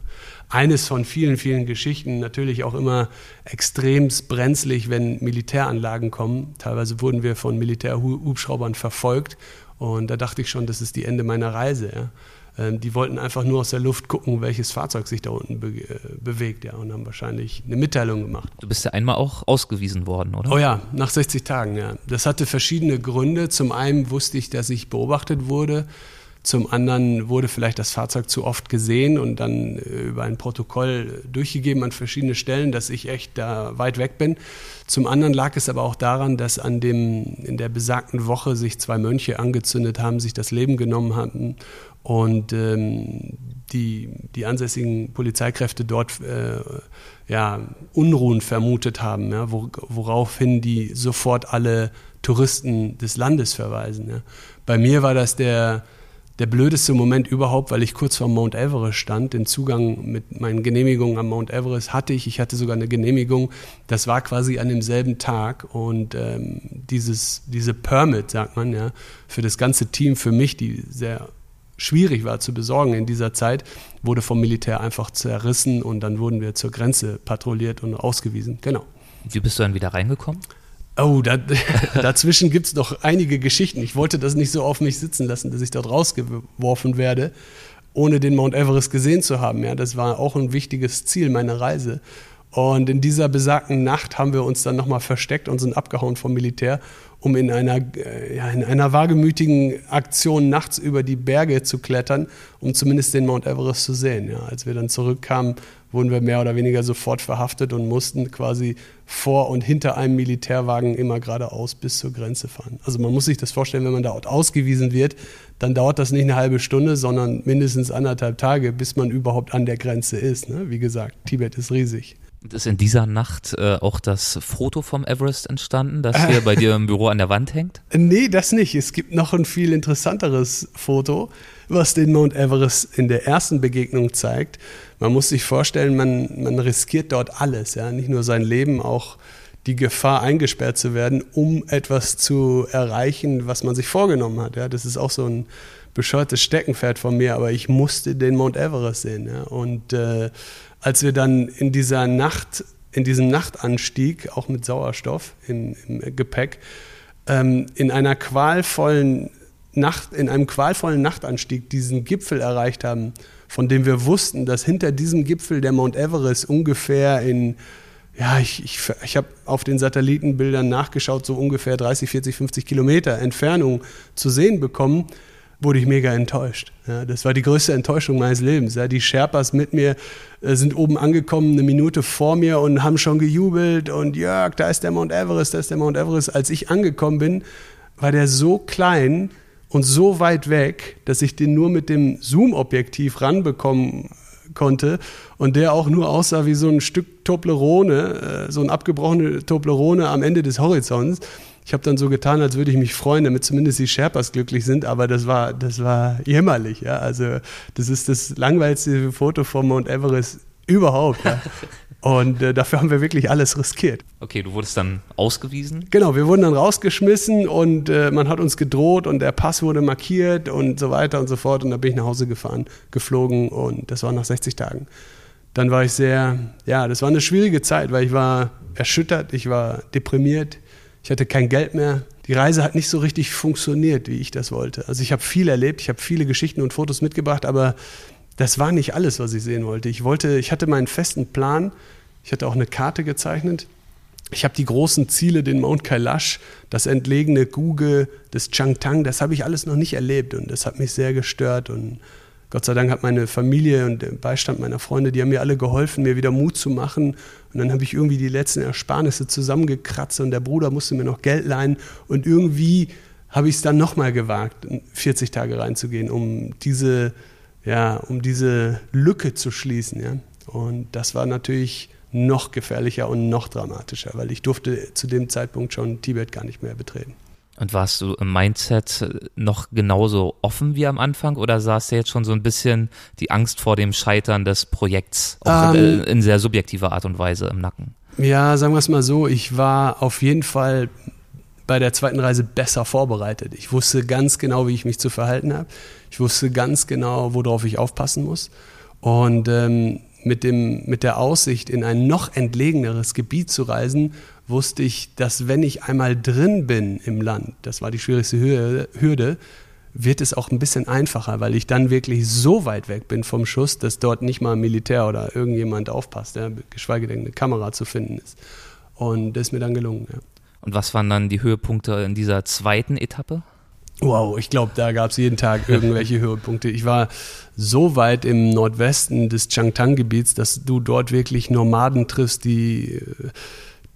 Eines von vielen, vielen Geschichten, natürlich auch immer extrem brenzlig, wenn Militäranlagen kommen. Teilweise wurden wir von Militärhubschraubern verfolgt und da dachte ich schon, das ist die Ende meiner Reise. Ja. Ähm, die wollten einfach nur aus der Luft gucken, welches Fahrzeug sich da unten be äh, bewegt, ja, und haben wahrscheinlich eine Mitteilung gemacht. Du bist ja einmal auch ausgewiesen worden, oder? Oh ja, nach 60 Tagen, ja. Das hatte verschiedene Gründe. Zum einen wusste ich, dass ich beobachtet wurde. Zum anderen wurde vielleicht das Fahrzeug zu oft gesehen und dann äh, über ein Protokoll durchgegeben an verschiedene Stellen, dass ich echt da weit weg bin. Zum anderen lag es aber auch daran, dass an dem, in der besagten Woche sich zwei Mönche angezündet haben, sich das Leben genommen hatten und ähm, die, die ansässigen Polizeikräfte dort äh, ja, Unruhen vermutet haben, ja, woraufhin die sofort alle Touristen des Landes verweisen. Ja. Bei mir war das der, der blödeste Moment überhaupt, weil ich kurz vor Mount Everest stand. Den Zugang mit meinen Genehmigungen am Mount Everest hatte ich. Ich hatte sogar eine Genehmigung. Das war quasi an demselben Tag. Und ähm, dieses, diese Permit, sagt man, ja, für das ganze Team, für mich, die sehr schwierig war zu besorgen in dieser Zeit, wurde vom Militär einfach zerrissen und dann wurden wir zur Grenze patrouilliert und ausgewiesen. Genau. Wie bist du dann wieder reingekommen? Oh, da, dazwischen gibt es noch einige Geschichten. Ich wollte das nicht so auf mich sitzen lassen, dass ich dort rausgeworfen werde, ohne den Mount Everest gesehen zu haben. Ja, das war auch ein wichtiges Ziel meiner Reise. Und in dieser besagten Nacht haben wir uns dann nochmal versteckt und sind abgehauen vom Militär um in einer, äh, ja, in einer wagemütigen Aktion nachts über die Berge zu klettern, um zumindest den Mount Everest zu sehen. Ja, als wir dann zurückkamen, wurden wir mehr oder weniger sofort verhaftet und mussten quasi vor und hinter einem Militärwagen immer geradeaus bis zur Grenze fahren. Also man muss sich das vorstellen, wenn man dort ausgewiesen wird, dann dauert das nicht eine halbe Stunde, sondern mindestens anderthalb Tage, bis man überhaupt an der Grenze ist. Ne? Wie gesagt, Tibet ist riesig. Ist in dieser Nacht äh, auch das Foto vom Everest entstanden, das hier bei dir im Büro an der Wand hängt? Nee, das nicht. Es gibt noch ein viel interessanteres Foto, was den Mount Everest in der ersten Begegnung zeigt. Man muss sich vorstellen, man, man riskiert dort alles, ja, nicht nur sein Leben, auch die Gefahr, eingesperrt zu werden, um etwas zu erreichen, was man sich vorgenommen hat. Ja, das ist auch so ein bescheuertes Steckenpferd von mir, aber ich musste den Mount Everest sehen. Ja, und äh, als wir dann in dieser Nacht, in diesem Nachtanstieg, auch mit Sauerstoff im, im Gepäck, ähm, in einer qualvollen Nacht, in einem qualvollen Nachtanstieg diesen Gipfel erreicht haben, von dem wir wussten, dass hinter diesem Gipfel der Mount Everest ungefähr in ja, ich, ich, ich habe auf den Satellitenbildern nachgeschaut, so ungefähr 30, 40, 50 Kilometer Entfernung zu sehen bekommen wurde ich mega enttäuscht. Ja, das war die größte Enttäuschung meines Lebens. Ja, die Sherpas mit mir äh, sind oben angekommen, eine Minute vor mir und haben schon gejubelt und Jörg, da ist der Mount Everest, da ist der Mount Everest. Als ich angekommen bin, war der so klein und so weit weg, dass ich den nur mit dem Zoom-Objektiv ranbekommen konnte und der auch nur aussah wie so ein Stück Toblerone, äh, so ein abgebrochene Toblerone am Ende des Horizonts. Ich habe dann so getan, als würde ich mich freuen, damit zumindest die Sherpas glücklich sind, aber das war, das war jämmerlich. Ja? Also das ist das langweiligste Foto vom Mount Everest überhaupt. Ja? Und äh, dafür haben wir wirklich alles riskiert. Okay, du wurdest dann ausgewiesen? Genau, wir wurden dann rausgeschmissen und äh, man hat uns gedroht und der Pass wurde markiert und so weiter und so fort. Und da bin ich nach Hause gefahren, geflogen und das war nach 60 Tagen. Dann war ich sehr, ja, das war eine schwierige Zeit, weil ich war erschüttert, ich war deprimiert, ich hatte kein Geld mehr. Die Reise hat nicht so richtig funktioniert, wie ich das wollte. Also ich habe viel erlebt, ich habe viele Geschichten und Fotos mitgebracht, aber das war nicht alles, was ich sehen wollte. Ich wollte, ich hatte meinen festen Plan. Ich hatte auch eine Karte gezeichnet. Ich habe die großen Ziele, den Mount Kailash, das entlegene Guge, das Changtang, das habe ich alles noch nicht erlebt und das hat mich sehr gestört und Gott sei Dank hat meine Familie und der Beistand meiner Freunde, die haben mir alle geholfen, mir wieder Mut zu machen. Und dann habe ich irgendwie die letzten Ersparnisse zusammengekratzt und der Bruder musste mir noch Geld leihen. Und irgendwie habe ich es dann nochmal gewagt, 40 Tage reinzugehen, um diese ja, um diese Lücke zu schließen. Ja. Und das war natürlich noch gefährlicher und noch dramatischer, weil ich durfte zu dem Zeitpunkt schon Tibet gar nicht mehr betreten. Und warst du im Mindset noch genauso offen wie am Anfang oder saß dir jetzt schon so ein bisschen die Angst vor dem Scheitern des Projekts auch ähm, in, in sehr subjektiver Art und Weise im Nacken? Ja, sagen wir es mal so, ich war auf jeden Fall bei der zweiten Reise besser vorbereitet. Ich wusste ganz genau, wie ich mich zu verhalten habe. Ich wusste ganz genau, worauf ich aufpassen muss. Und ähm, mit, dem, mit der Aussicht, in ein noch entlegeneres Gebiet zu reisen, wusste ich, dass wenn ich einmal drin bin im Land, das war die schwierigste Hürde, wird es auch ein bisschen einfacher, weil ich dann wirklich so weit weg bin vom Schuss, dass dort nicht mal ein Militär oder irgendjemand aufpasst, ja, geschweige denn eine Kamera zu finden ist. Und das ist mir dann gelungen. Ja. Und was waren dann die Höhepunkte in dieser zweiten Etappe? Wow, ich glaube, da gab es jeden Tag irgendwelche Höhepunkte. Ich war so weit im Nordwesten des Changtang-Gebiets, dass du dort wirklich Nomaden triffst, die,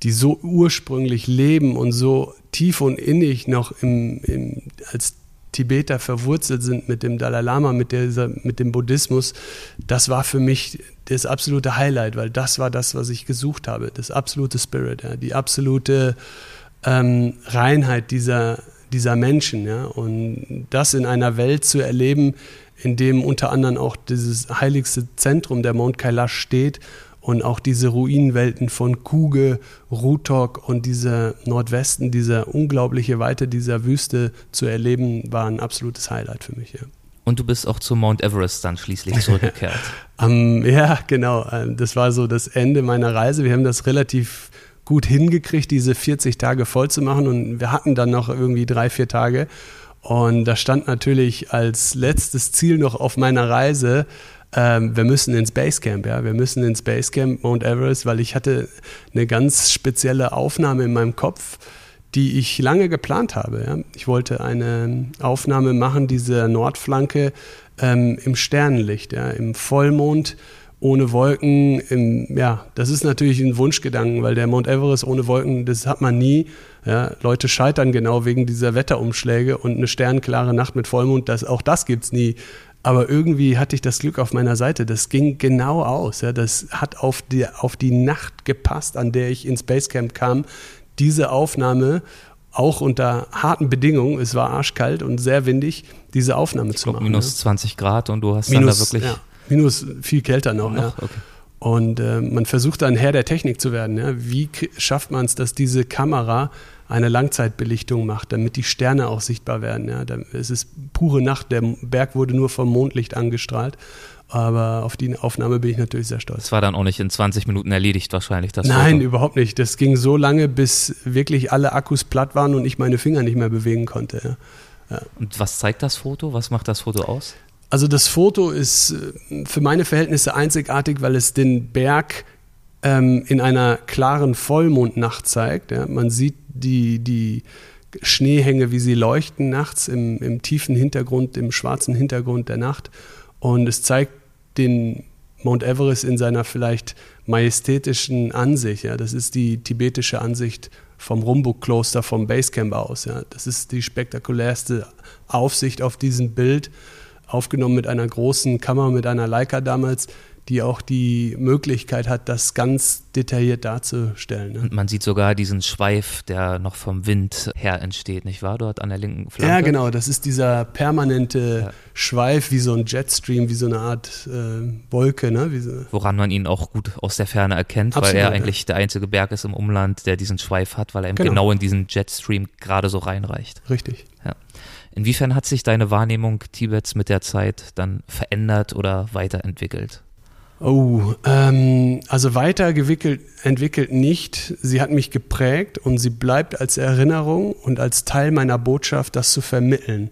die so ursprünglich leben und so tief und innig noch im, im, als Tibeter verwurzelt sind mit dem Dalai Lama, mit, dieser, mit dem Buddhismus. Das war für mich das absolute Highlight, weil das war das, was ich gesucht habe. Das absolute Spirit, ja, die absolute ähm, Reinheit dieser dieser Menschen. Ja? Und das in einer Welt zu erleben, in dem unter anderem auch dieses heiligste Zentrum der Mount Kailash steht und auch diese Ruinenwelten von Kuge, Rutok und dieser Nordwesten, diese unglaubliche Weite dieser Wüste zu erleben, war ein absolutes Highlight für mich. Ja. Und du bist auch zum Mount Everest dann schließlich zurückgekehrt. um, ja, genau. Ähm, das war so das Ende meiner Reise. Wir haben das relativ gut hingekriegt, diese 40 Tage voll zu machen. Und wir hatten dann noch irgendwie drei, vier Tage. Und da stand natürlich als letztes Ziel noch auf meiner Reise, ähm, wir müssen ins Basecamp, ja, wir müssen ins Basecamp Mount Everest, weil ich hatte eine ganz spezielle Aufnahme in meinem Kopf, die ich lange geplant habe. Ja. Ich wollte eine Aufnahme machen, diese Nordflanke ähm, im Sternenlicht, ja, im Vollmond ohne Wolken, im, ja, das ist natürlich ein Wunschgedanken, weil der Mount Everest ohne Wolken, das hat man nie. Ja, Leute scheitern genau wegen dieser Wetterumschläge und eine sternklare Nacht mit Vollmond, das, auch das gibt's nie. Aber irgendwie hatte ich das Glück auf meiner Seite. Das ging genau aus. Ja. Das hat auf die, auf die Nacht gepasst, an der ich ins Basecamp kam. Diese Aufnahme auch unter harten Bedingungen, es war arschkalt und sehr windig, diese Aufnahme ich zu machen. Minus ja. 20 Grad und du hast minus, dann da wirklich. Ja, Minus viel kälter noch, noch? ja. Okay. Und äh, man versucht dann Herr der Technik zu werden. Ja? Wie schafft man es, dass diese Kamera eine Langzeitbelichtung macht, damit die Sterne auch sichtbar werden? Ja? Es ist pure Nacht, der Berg wurde nur vom Mondlicht angestrahlt. Aber auf die Aufnahme bin ich natürlich sehr stolz. Das war dann auch nicht in 20 Minuten erledigt wahrscheinlich. Das Nein, Foto. überhaupt nicht. Das ging so lange, bis wirklich alle Akkus platt waren und ich meine Finger nicht mehr bewegen konnte. Ja. Ja. Und was zeigt das Foto? Was macht das Foto aus? Also das Foto ist äh, für meine Verhältnisse einzigartig, weil es den Berg ähm, in einer klaren Vollmondnacht zeigt. Ja. Man sieht die, die Schneehänge, wie sie leuchten nachts im, im tiefen Hintergrund, im schwarzen Hintergrund der Nacht. Und es zeigt den Mount Everest in seiner vielleicht majestätischen Ansicht. Ja. Das ist die tibetische Ansicht vom Rumbuk-Kloster, vom Basecamp aus. Ja. Das ist die spektakulärste Aufsicht auf diesem Bild aufgenommen mit einer großen Kamera, mit einer Leica damals, die auch die Möglichkeit hat, das ganz detailliert darzustellen. Ne? Und man sieht sogar diesen Schweif, der noch vom Wind her entsteht, nicht wahr? Dort an der linken Flanke. Ja, genau. Das ist dieser permanente ja. Schweif, wie so ein Jetstream, wie so eine Art äh, Wolke. Ne? So Woran man ihn auch gut aus der Ferne erkennt, Absolut, weil er eigentlich der einzige Berg ist im Umland, der diesen Schweif hat, weil er genau, genau in diesen Jetstream gerade so reinreicht. Richtig. Ja. Inwiefern hat sich deine Wahrnehmung Tibets mit der Zeit dann verändert oder weiterentwickelt? Oh, ähm, also weiterentwickelt entwickelt nicht. Sie hat mich geprägt und sie bleibt als Erinnerung und als Teil meiner Botschaft, das zu vermitteln.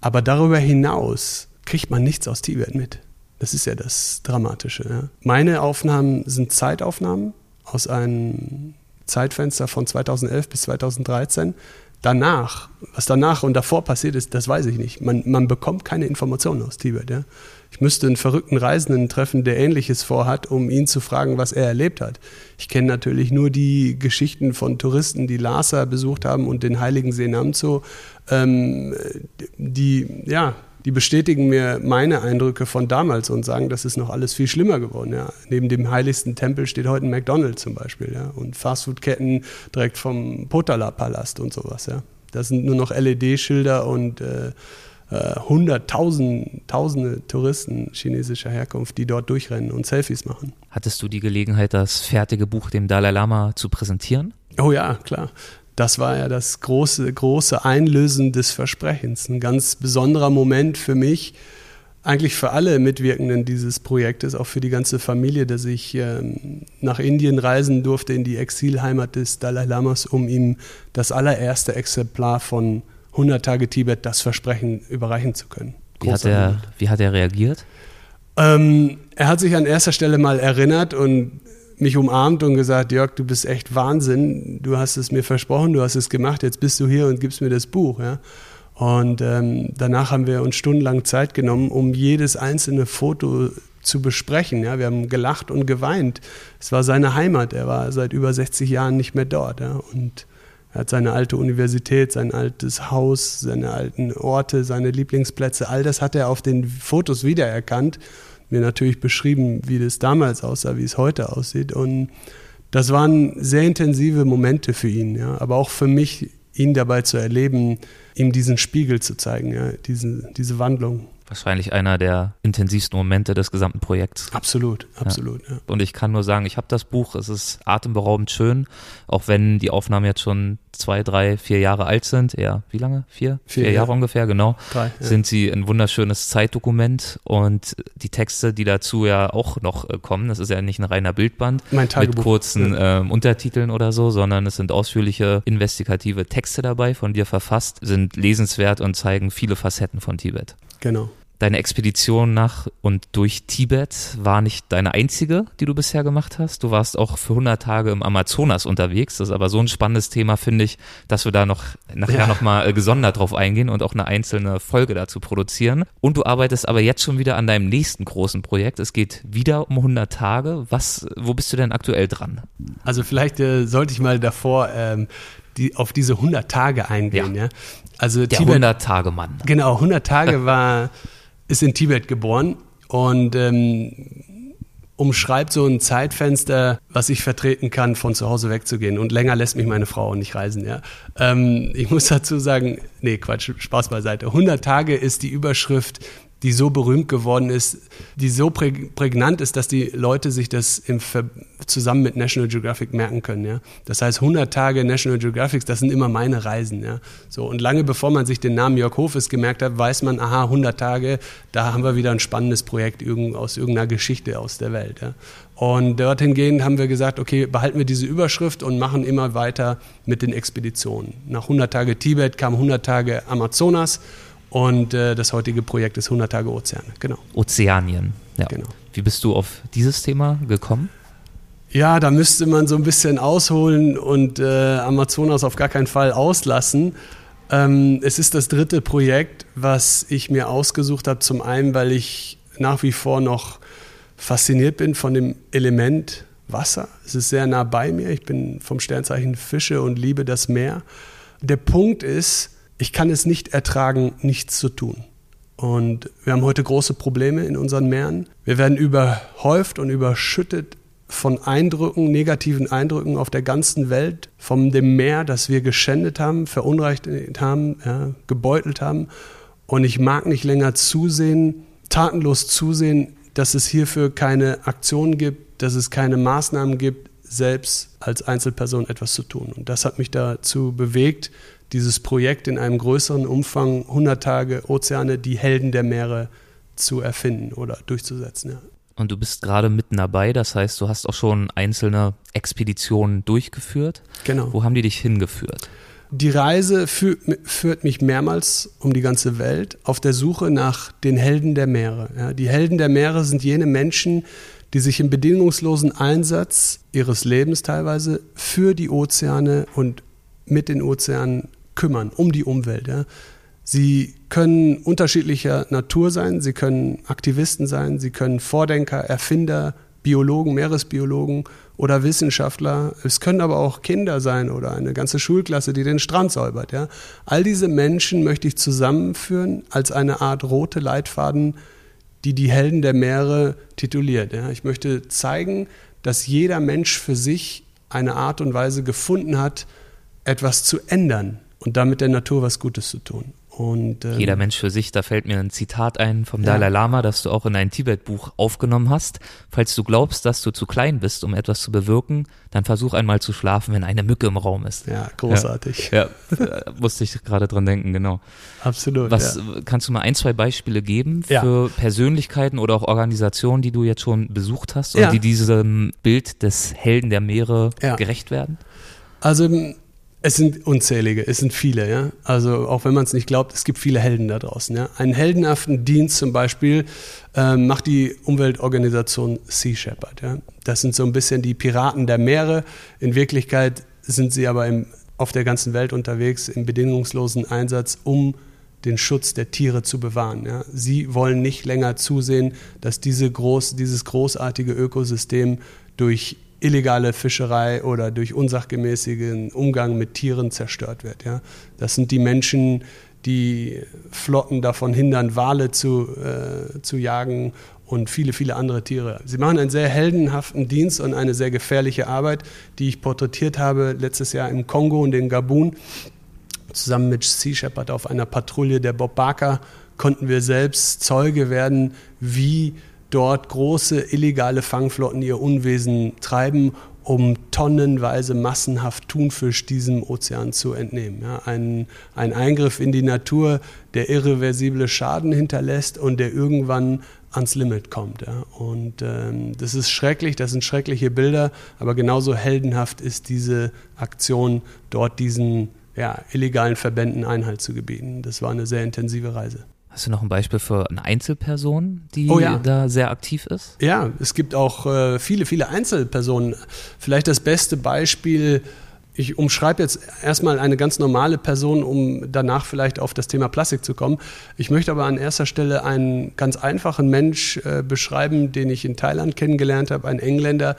Aber darüber hinaus kriegt man nichts aus Tibet mit. Das ist ja das Dramatische. Ja. Meine Aufnahmen sind Zeitaufnahmen aus einem Zeitfenster von 2011 bis 2013. Danach, was danach und davor passiert ist, das weiß ich nicht. Man, man bekommt keine Informationen aus Tibet. Ja. Ich müsste einen verrückten Reisenden treffen, der Ähnliches vorhat, um ihn zu fragen, was er erlebt hat. Ich kenne natürlich nur die Geschichten von Touristen, die Lhasa besucht haben und den heiligen See Namzo, ähm, die, ja, die bestätigen mir meine Eindrücke von damals und sagen, das ist noch alles viel schlimmer geworden. Ja. Neben dem heiligsten Tempel steht heute ein McDonald's zum Beispiel ja. und Fastfood-Ketten direkt vom Potala-Palast und sowas. Ja. Das sind nur noch LED-Schilder und äh, äh, hunderttausende tausende Touristen chinesischer Herkunft, die dort durchrennen und Selfies machen. Hattest du die Gelegenheit, das fertige Buch dem Dalai Lama zu präsentieren? Oh ja, klar. Das war ja das große, große Einlösen des Versprechens. Ein ganz besonderer Moment für mich, eigentlich für alle Mitwirkenden dieses Projektes, auch für die ganze Familie, dass ich ähm, nach Indien reisen durfte, in die Exilheimat des Dalai Lamas, um ihm das allererste Exemplar von 100 Tage Tibet das Versprechen überreichen zu können. Wie hat, er, wie hat er reagiert? Ähm, er hat sich an erster Stelle mal erinnert und mich umarmt und gesagt, Jörg, du bist echt Wahnsinn, du hast es mir versprochen, du hast es gemacht, jetzt bist du hier und gibst mir das Buch. Ja? Und ähm, danach haben wir uns stundenlang Zeit genommen, um jedes einzelne Foto zu besprechen. Ja? Wir haben gelacht und geweint. Es war seine Heimat, er war seit über 60 Jahren nicht mehr dort. Ja? Und er hat seine alte Universität, sein altes Haus, seine alten Orte, seine Lieblingsplätze, all das hat er auf den Fotos wiedererkannt. Mir natürlich beschrieben, wie das damals aussah, wie es heute aussieht. Und das waren sehr intensive Momente für ihn, ja. aber auch für mich, ihn dabei zu erleben, ihm diesen Spiegel zu zeigen, ja, diese, diese Wandlung wahrscheinlich einer der intensivsten Momente des gesamten Projekts. Absolut, absolut. Ja. Ja. Und ich kann nur sagen, ich habe das Buch, es ist atemberaubend schön, auch wenn die Aufnahmen jetzt schon zwei, drei, vier Jahre alt sind. Ja, wie lange? Vier? Vier, vier Jahre ja. ungefähr, genau. Drei, sind sie ein wunderschönes Zeitdokument und die Texte, die dazu ja auch noch äh, kommen, das ist ja nicht ein reiner Bildband mit kurzen ähm, Untertiteln oder so, sondern es sind ausführliche investigative Texte dabei, von dir verfasst, sind lesenswert und zeigen viele Facetten von Tibet. Genau. Deine Expedition nach und durch Tibet war nicht deine einzige, die du bisher gemacht hast. Du warst auch für 100 Tage im Amazonas unterwegs. Das ist aber so ein spannendes Thema, finde ich, dass wir da noch nachher ja. nochmal äh, gesondert drauf eingehen und auch eine einzelne Folge dazu produzieren. Und du arbeitest aber jetzt schon wieder an deinem nächsten großen Projekt. Es geht wieder um 100 Tage. Was, wo bist du denn aktuell dran? Also vielleicht äh, sollte ich mal davor ähm, die, auf diese 100 Tage eingehen. Ja. ja? Also der 100-Tage-Mann. Genau, 100 Tage war, ist in Tibet geboren und ähm, umschreibt so ein Zeitfenster, was ich vertreten kann, von zu Hause wegzugehen. Und länger lässt mich meine Frau nicht reisen. Ja. Ähm, ich muss dazu sagen, nee, Quatsch, Spaß beiseite. 100 Tage ist die Überschrift die so berühmt geworden ist, die so prägnant ist, dass die Leute sich das im zusammen mit National Geographic merken können. Ja? Das heißt, 100 Tage National Geographic, das sind immer meine Reisen. Ja? So, und lange bevor man sich den Namen Jörg Hofes gemerkt hat, weiß man, aha, 100 Tage, da haben wir wieder ein spannendes Projekt aus irgendeiner Geschichte aus der Welt. Ja? Und dorthin gehend haben wir gesagt, okay, behalten wir diese Überschrift und machen immer weiter mit den Expeditionen. Nach 100 Tage Tibet kam 100 Tage Amazonas und äh, das heutige Projekt ist 100 Tage Ozeane, genau. Ozeanien, ja. Genau. Wie bist du auf dieses Thema gekommen? Ja, da müsste man so ein bisschen ausholen und äh, Amazonas auf gar keinen Fall auslassen. Ähm, es ist das dritte Projekt, was ich mir ausgesucht habe. Zum einen, weil ich nach wie vor noch fasziniert bin von dem Element Wasser. Es ist sehr nah bei mir. Ich bin vom Sternzeichen Fische und liebe das Meer. Der Punkt ist, ich kann es nicht ertragen, nichts zu tun. Und wir haben heute große Probleme in unseren Meeren. Wir werden überhäuft und überschüttet von Eindrücken, negativen Eindrücken auf der ganzen Welt, von dem Meer, das wir geschändet haben, verunreinigt haben, ja, gebeutelt haben. Und ich mag nicht länger zusehen, tatenlos zusehen, dass es hierfür keine Aktionen gibt, dass es keine Maßnahmen gibt, selbst als Einzelperson etwas zu tun. Und das hat mich dazu bewegt, dieses Projekt in einem größeren Umfang, 100 Tage Ozeane, die Helden der Meere zu erfinden oder durchzusetzen. Ja. Und du bist gerade mitten dabei, das heißt, du hast auch schon einzelne Expeditionen durchgeführt. Genau. Wo haben die dich hingeführt? Die Reise führt, führt, mich mehrmals um die ganze Welt auf der Suche nach den Helden der Meere. Ja, die Helden der Meere sind jene Menschen, die sich im bedingungslosen Einsatz ihres Lebens teilweise für die Ozeane und mit den Ozeanen kümmern, um die Umwelt. Ja. Sie können unterschiedlicher Natur sein, sie können Aktivisten sein, sie können Vordenker, Erfinder, Biologen, Meeresbiologen oder Wissenschaftler. Es können aber auch Kinder sein oder eine ganze Schulklasse, die den Strand säubert. Ja. All diese Menschen möchte ich zusammenführen als eine Art rote Leitfaden, die die Helden der Meere tituliert. Ja. Ich möchte zeigen, dass jeder Mensch für sich eine Art und Weise gefunden hat, etwas zu ändern und damit der Natur was Gutes zu tun. Und, ähm, Jeder Mensch für sich, da fällt mir ein Zitat ein vom ja. Dalai Lama, das du auch in dein Tibet-Buch aufgenommen hast. Falls du glaubst, dass du zu klein bist, um etwas zu bewirken, dann versuch einmal zu schlafen, wenn eine Mücke im Raum ist. Ja, großartig. Ja, ja musste ich gerade dran denken, genau. Absolut. Was ja. kannst du mal ein, zwei Beispiele geben für Persönlichkeiten oder auch Organisationen, die du jetzt schon besucht hast oder die diesem Bild des Helden der Meere gerecht werden? Also es sind unzählige, es sind viele, ja. Also auch wenn man es nicht glaubt, es gibt viele Helden da draußen. Ja? Einen heldenhaften Dienst zum Beispiel äh, macht die Umweltorganisation Sea Shepherd. Ja? Das sind so ein bisschen die Piraten der Meere. In Wirklichkeit sind sie aber im, auf der ganzen Welt unterwegs im bedingungslosen Einsatz, um den Schutz der Tiere zu bewahren. Ja. Sie wollen nicht länger zusehen, dass diese groß, dieses großartige Ökosystem durch illegale Fischerei oder durch unsachgemäßigen Umgang mit Tieren zerstört wird. Ja? Das sind die Menschen, die Flotten davon hindern, Wale zu, äh, zu jagen und viele, viele andere Tiere. Sie machen einen sehr heldenhaften Dienst und eine sehr gefährliche Arbeit, die ich porträtiert habe letztes Jahr im Kongo und in Gabun. Zusammen mit Sea Shepherd auf einer Patrouille der Bob Barker konnten wir selbst Zeuge werden, wie dort große illegale Fangflotten ihr Unwesen treiben, um tonnenweise massenhaft Thunfisch diesem Ozean zu entnehmen. Ja, ein, ein Eingriff in die Natur, der irreversible Schaden hinterlässt und der irgendwann ans Limit kommt. Ja. Und ähm, das ist schrecklich, das sind schreckliche Bilder, aber genauso heldenhaft ist diese Aktion, dort diesen ja, illegalen Verbänden Einhalt zu gebieten. Das war eine sehr intensive Reise. Hast du noch ein Beispiel für eine Einzelperson, die oh ja. da sehr aktiv ist? Ja, es gibt auch äh, viele, viele Einzelpersonen. Vielleicht das beste Beispiel, ich umschreibe jetzt erstmal eine ganz normale Person, um danach vielleicht auf das Thema Plastik zu kommen. Ich möchte aber an erster Stelle einen ganz einfachen Mensch äh, beschreiben, den ich in Thailand kennengelernt habe, ein Engländer,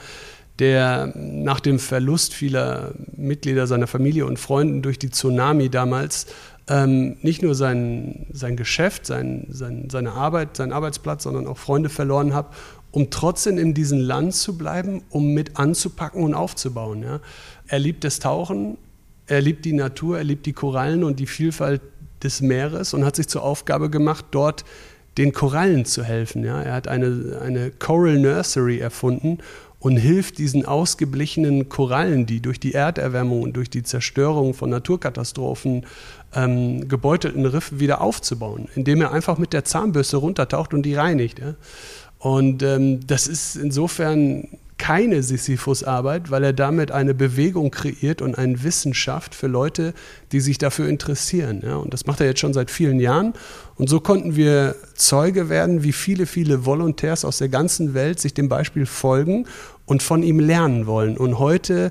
der nach dem Verlust vieler Mitglieder seiner Familie und Freunden durch die Tsunami damals ähm, nicht nur sein, sein Geschäft, sein, sein, seine Arbeit, seinen Arbeitsplatz, sondern auch Freunde verloren habe, um trotzdem in diesem Land zu bleiben, um mit anzupacken und aufzubauen. Ja. Er liebt das Tauchen, er liebt die Natur, er liebt die Korallen und die Vielfalt des Meeres und hat sich zur Aufgabe gemacht, dort den Korallen zu helfen. Ja. Er hat eine, eine Coral Nursery erfunden und hilft diesen ausgeblichenen Korallen, die durch die Erderwärmung und durch die Zerstörung von Naturkatastrophen ähm, gebeutelten Riffe wieder aufzubauen, indem er einfach mit der Zahnbürste runtertaucht und die reinigt. Ja? Und ähm, das ist insofern keine Sisyphus-Arbeit, weil er damit eine Bewegung kreiert und eine Wissenschaft für Leute, die sich dafür interessieren. Ja, und das macht er jetzt schon seit vielen Jahren. Und so konnten wir Zeuge werden, wie viele, viele Volontärs aus der ganzen Welt sich dem Beispiel folgen und von ihm lernen wollen. Und heute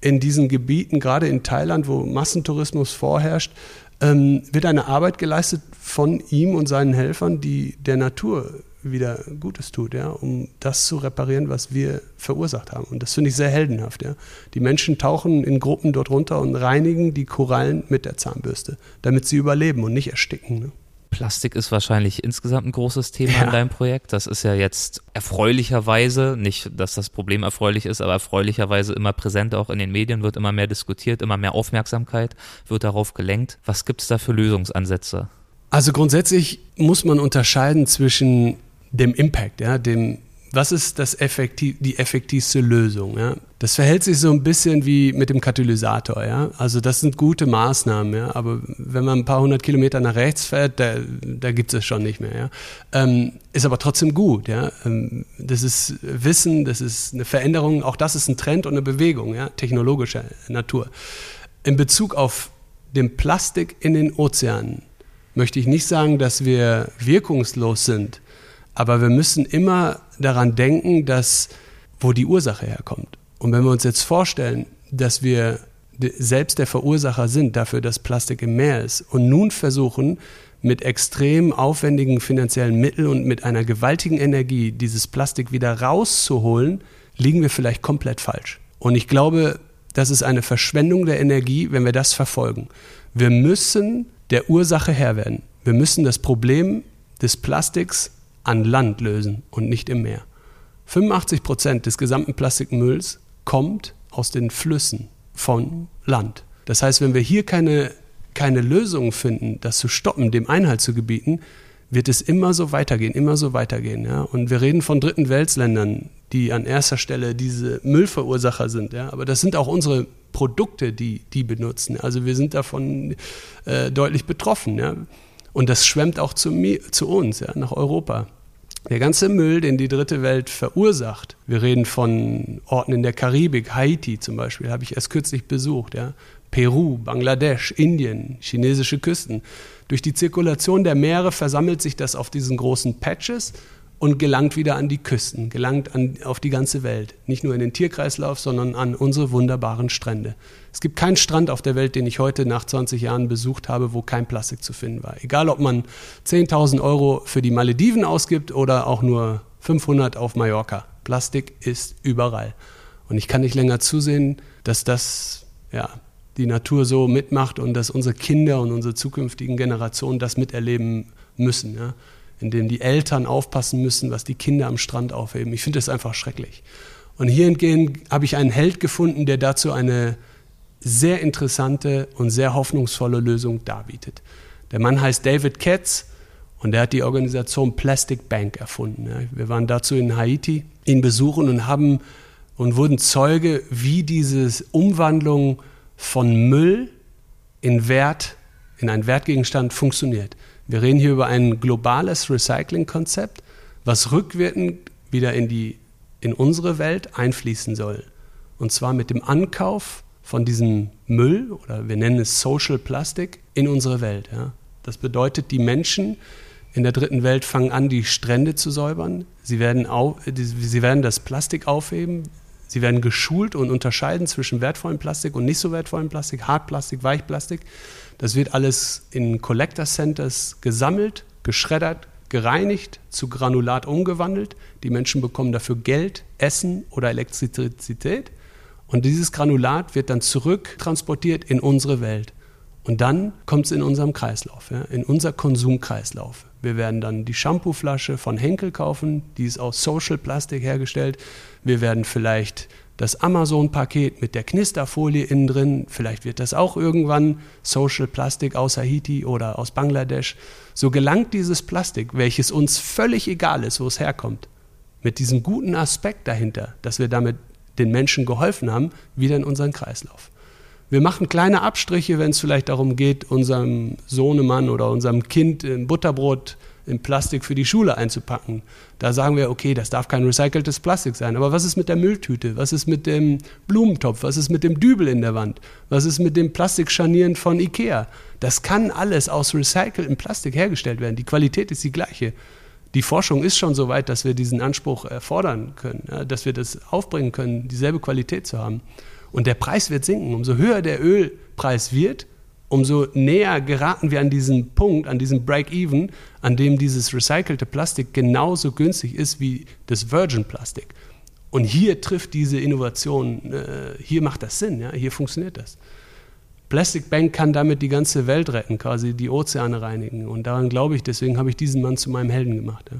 in diesen Gebieten, gerade in Thailand, wo Massentourismus vorherrscht, ähm, wird eine Arbeit geleistet von ihm und seinen Helfern, die der Natur wieder Gutes tut, ja, um das zu reparieren, was wir verursacht haben. Und das finde ich sehr heldenhaft. Ja. Die Menschen tauchen in Gruppen dort runter und reinigen die Korallen mit der Zahnbürste, damit sie überleben und nicht ersticken. Ne? Plastik ist wahrscheinlich insgesamt ein großes Thema Ja. in deinem Projekt. Das ist ja jetzt erfreulicherweise, nicht, dass das Problem erfreulich ist, aber erfreulicherweise immer präsent auch in den Medien, wird immer mehr diskutiert, immer mehr Aufmerksamkeit wird darauf gelenkt. Was gibt's da für Lösungsansätze? Also grundsätzlich muss man unterscheiden zwischen dem Impact, ja, dem was ist das effektiv, die effektivste Lösung? Ja? Das verhält sich so ein bisschen wie mit dem Katalysator. Ja? Also das sind gute Maßnahmen, ja? aber wenn man ein paar hundert Kilometer nach rechts fährt, da, da gibt es schon nicht mehr. Ja? Ähm, ist aber trotzdem gut. Ja? Ähm, das ist Wissen, das ist eine Veränderung, auch das ist ein Trend und eine Bewegung, ja? technologischer Natur. In Bezug auf den Plastik in den Ozeanen möchte ich nicht sagen, dass wir wirkungslos sind, aber wir müssen immer daran denken, dass wo die Ursache herkommt. Und wenn wir uns jetzt vorstellen, dass wir selbst der Verursacher sind dafür, dass Plastik im Meer ist und nun versuchen, mit extrem aufwendigen finanziellen Mitteln und mit einer gewaltigen Energie dieses Plastik wieder rauszuholen, liegen wir vielleicht komplett falsch. Und ich glaube, das ist eine Verschwendung der Energie, wenn wir das verfolgen. Wir müssen der Ursache Herr werden. Wir müssen das Problem des Plastiks an Land lösen und nicht im Meer. 85 Prozent des gesamten Plastikmülls kommt aus den Flüssen von Land. Das heißt, wenn wir hier keine, keine Lösung finden, das zu stoppen, dem Einhalt zu gebieten, wird es immer so weitergehen, immer so weitergehen. Ja? Und wir reden von dritten Weltländern, die an erster Stelle diese Müllverursacher sind. Ja? Aber das sind auch unsere Produkte, die die benutzen. Also wir sind davon äh, deutlich betroffen. Ja? Und das schwemmt auch zu, mir, zu uns, ja, nach Europa. Der ganze Müll, den die dritte Welt verursacht, wir reden von Orten in der Karibik, Haiti zum Beispiel, habe ich erst kürzlich besucht, ja, Peru, Bangladesch, Indien, chinesische Küsten. Durch die Zirkulation der Meere versammelt sich das auf diesen großen Patches und gelangt wieder an die Küsten, gelangt an, auf die ganze Welt. Nicht nur in den Tierkreislauf, sondern an unsere wunderbaren Strände. Es gibt keinen Strand auf der Welt, den ich heute nach 20 Jahren besucht habe, wo kein Plastik zu finden war. Egal, ob man 10.000 Euro für die Malediven ausgibt oder auch nur 500 auf Mallorca. Plastik ist überall. Und ich kann nicht länger zusehen, dass das, ja, die Natur so mitmacht und dass unsere Kinder und unsere zukünftigen Generationen das miterleben müssen. Ja? Indem die Eltern aufpassen müssen, was die Kinder am Strand aufheben. Ich finde das einfach schrecklich. Und hiergehend habe ich einen Held gefunden, der dazu eine sehr interessante und sehr hoffnungsvolle Lösung darbietet. Der Mann heißt David Katz und er hat die Organisation Plastic Bank erfunden. Wir waren dazu in Haiti, ihn besuchen und haben und wurden Zeuge, wie diese Umwandlung von Müll in Wert, in einen Wertgegenstand funktioniert. Wir reden hier über ein globales Recycling-Konzept, was rückwirkend wieder in, die, in unsere Welt einfließen soll. Und zwar mit dem Ankauf von diesem Müll oder wir nennen es Social Plastic in unsere Welt. Ja. Das bedeutet, die Menschen in der dritten Welt fangen an, die Strände zu säubern. Sie werden, auf, sie werden das Plastik aufheben. Sie werden geschult und unterscheiden zwischen wertvollem Plastik und nicht so wertvollem Plastik, Hartplastik, Weichplastik. Das wird alles in Collector Centers gesammelt, geschreddert, gereinigt, zu Granulat umgewandelt. Die Menschen bekommen dafür Geld, Essen oder Elektrizität. Und dieses Granulat wird dann zurücktransportiert in unsere Welt. Und dann kommt es in unserem Kreislauf, ja, in unser Konsumkreislauf. Wir werden dann die Shampooflasche von Henkel kaufen, die ist aus Social Plastik hergestellt. Wir werden vielleicht das Amazon-Paket mit der Knisterfolie innen drin, vielleicht wird das auch irgendwann Social Plastik aus Haiti oder aus Bangladesch. So gelangt dieses Plastik, welches uns völlig egal ist, wo es herkommt, mit diesem guten Aspekt dahinter, dass wir damit den Menschen geholfen haben, wieder in unseren Kreislauf. Wir machen kleine Abstriche, wenn es vielleicht darum geht, unserem Sohnemann oder unserem Kind ein Butterbrot in Plastik für die Schule einzupacken. Da sagen wir, okay, das darf kein recyceltes Plastik sein. Aber was ist mit der Mülltüte? Was ist mit dem Blumentopf? Was ist mit dem Dübel in der Wand? Was ist mit dem Plastikscharnieren von Ikea? Das kann alles aus recyceltem Plastik hergestellt werden. Die Qualität ist die gleiche. Die Forschung ist schon so weit, dass wir diesen Anspruch erfordern können, dass wir das aufbringen können, dieselbe Qualität zu haben. Und der Preis wird sinken. Umso höher der Ölpreis wird, umso näher geraten wir an diesen Punkt, an diesen Break-Even, an dem dieses recycelte Plastik genauso günstig ist wie das Virgin-Plastik. Und hier trifft diese Innovation, äh, hier macht das Sinn, ja? hier funktioniert das. Plastic Bank kann damit die ganze Welt retten, quasi die Ozeane reinigen. Und daran glaube ich, deswegen habe ich diesen Mann zu meinem Helden gemacht. Ja.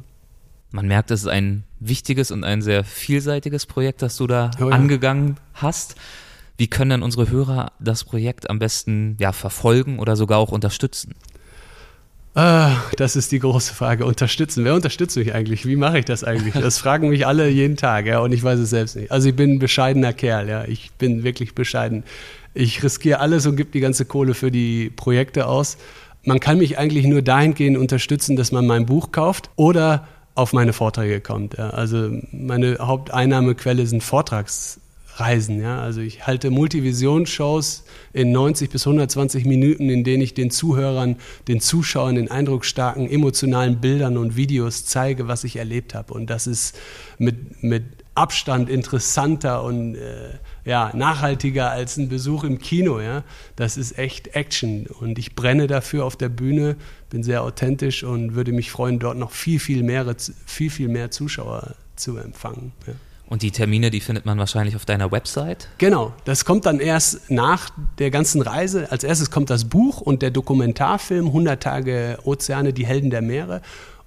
Man merkt, es ist ein wichtiges und ein sehr vielseitiges Projekt, das du da oh ja. angegangen hast. Wie können denn unsere Hörer das Projekt am besten ja, verfolgen oder sogar auch unterstützen? Ah, das ist die große Frage. Unterstützen. Wer unterstützt mich eigentlich? Wie mache ich das eigentlich? Das fragen mich alle jeden Tag, ja, und ich weiß es selbst nicht. Also ich bin ein bescheidener Kerl, ja. Ich bin wirklich bescheiden. Ich riskiere alles und gebe die ganze Kohle für die Projekte aus. Man kann mich eigentlich nur dahingehend unterstützen, dass man mein Buch kauft oder auf meine Vorträge kommt. Ja. Also meine Haupteinnahmequelle sind Vortrags Reisen. Ja? Also ich halte Multivision-Shows in 90 bis 120 Minuten, in denen ich den Zuhörern, den Zuschauern in eindrucksstarken, emotionalen Bildern und Videos zeige, was ich erlebt habe. Und das ist mit, mit Abstand interessanter und äh, ja, nachhaltiger als ein Besuch im Kino. Ja? Das ist echt Action. Und ich brenne dafür auf der Bühne, bin sehr authentisch und würde mich freuen, dort noch viel, viel mehr, viel, viel mehr Zuschauer zu empfangen. Ja. Und die Termine, die findet man wahrscheinlich auf deiner Website? Genau, das kommt dann erst nach der ganzen Reise. Als erstes kommt das Buch und der Dokumentarfilm 100 Tage Ozeane, die Helden der Meere.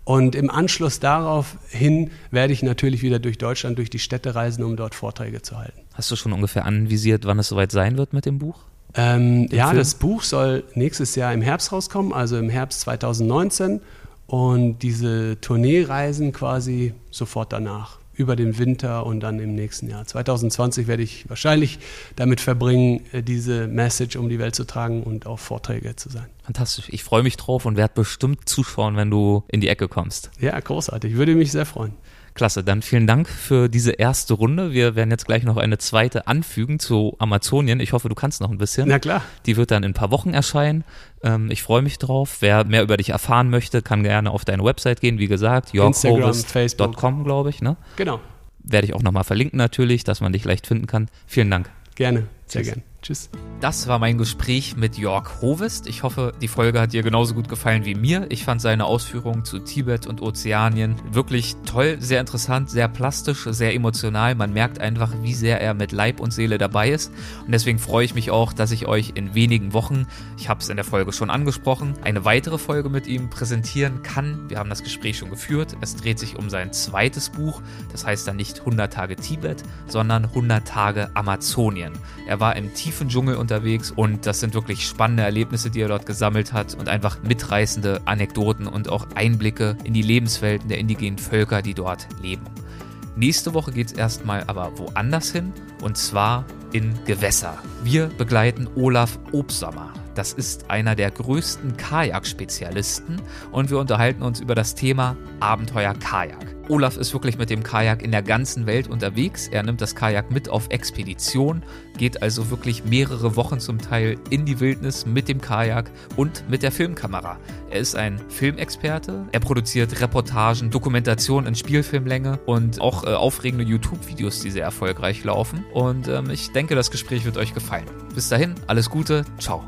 Und im Anschluss darauf hin werde ich natürlich wieder durch Deutschland, durch die Städte reisen, um dort Vorträge zu halten. Hast du schon ungefähr anvisiert, wann es soweit sein wird mit dem Buch? Ähm, ja, Film? das Buch soll nächstes Jahr im Herbst rauskommen, also im Herbst 2019. Und diese Tourneereisen quasi sofort danach über den Winter und dann im nächsten Jahr. 2020 werde ich wahrscheinlich damit verbringen, äh, diese Message um die Welt zu tragen und auf Vorträge zu sein. Fantastisch. Ich freue mich drauf und werde bestimmt zuschauen, wenn du in die Ecke kommst. Ja, großartig. Würde mich sehr freuen. Klasse, dann vielen Dank für diese erste Runde. Wir werden jetzt gleich noch eine zweite anfügen zu Amazonien. Ich hoffe, du kannst noch ein bisschen. Na klar. Die wird dann in ein paar Wochen erscheinen. Ähm, ich freue mich drauf. Wer mehr über dich erfahren möchte, kann gerne auf deine Website gehen. Wie gesagt, yorkhovest.com, glaube ich. Ne? Genau. Werde ich auch nochmal verlinken natürlich, dass man dich leicht finden kann. Vielen Dank. Gerne, sehr gerne. Tschüss. Das war mein Gespräch mit Jörg Hovest. Ich hoffe, die Folge hat dir genauso gut gefallen wie mir. Ich fand seine Ausführungen zu Tibet und Ozeanien wirklich toll, sehr interessant, sehr plastisch, sehr emotional. Man merkt einfach, wie sehr er mit Leib und Seele dabei ist. Und deswegen freue ich mich auch, dass ich euch in wenigen Wochen, ich habe es in der Folge schon angesprochen, eine weitere Folge mit ihm präsentieren kann. Wir haben das Gespräch schon geführt. Es dreht sich um sein zweites Buch. Das heißt dann nicht 100 Tage Tibet, sondern 100 Tage Amazonien. Er war im Tibet tiefen Dschungel unterwegs und das sind wirklich spannende Erlebnisse, die er dort gesammelt hat und einfach mitreißende Anekdoten und auch Einblicke in die Lebenswelten der indigenen Völker, die dort leben. Nächste Woche geht es erstmal aber woanders hin und zwar in Gewässer. Wir begleiten Olaf Obsommer. Das ist einer der größten Kajak-Spezialisten und wir unterhalten uns über das Thema Abenteuer Kajak. Olaf ist wirklich mit dem Kajak in der ganzen Welt unterwegs. Er nimmt das Kajak mit auf Expedition, geht also wirklich mehrere Wochen zum Teil in die Wildnis mit dem Kajak und mit der Filmkamera. Er ist ein Filmexperte. Er produziert Reportagen, Dokumentationen in Spielfilmlänge und auch äh, aufregende YouTube-Videos, die sehr erfolgreich laufen. Und ähm, ich denke, das Gespräch wird euch gefallen. Bis dahin, alles Gute, ciao.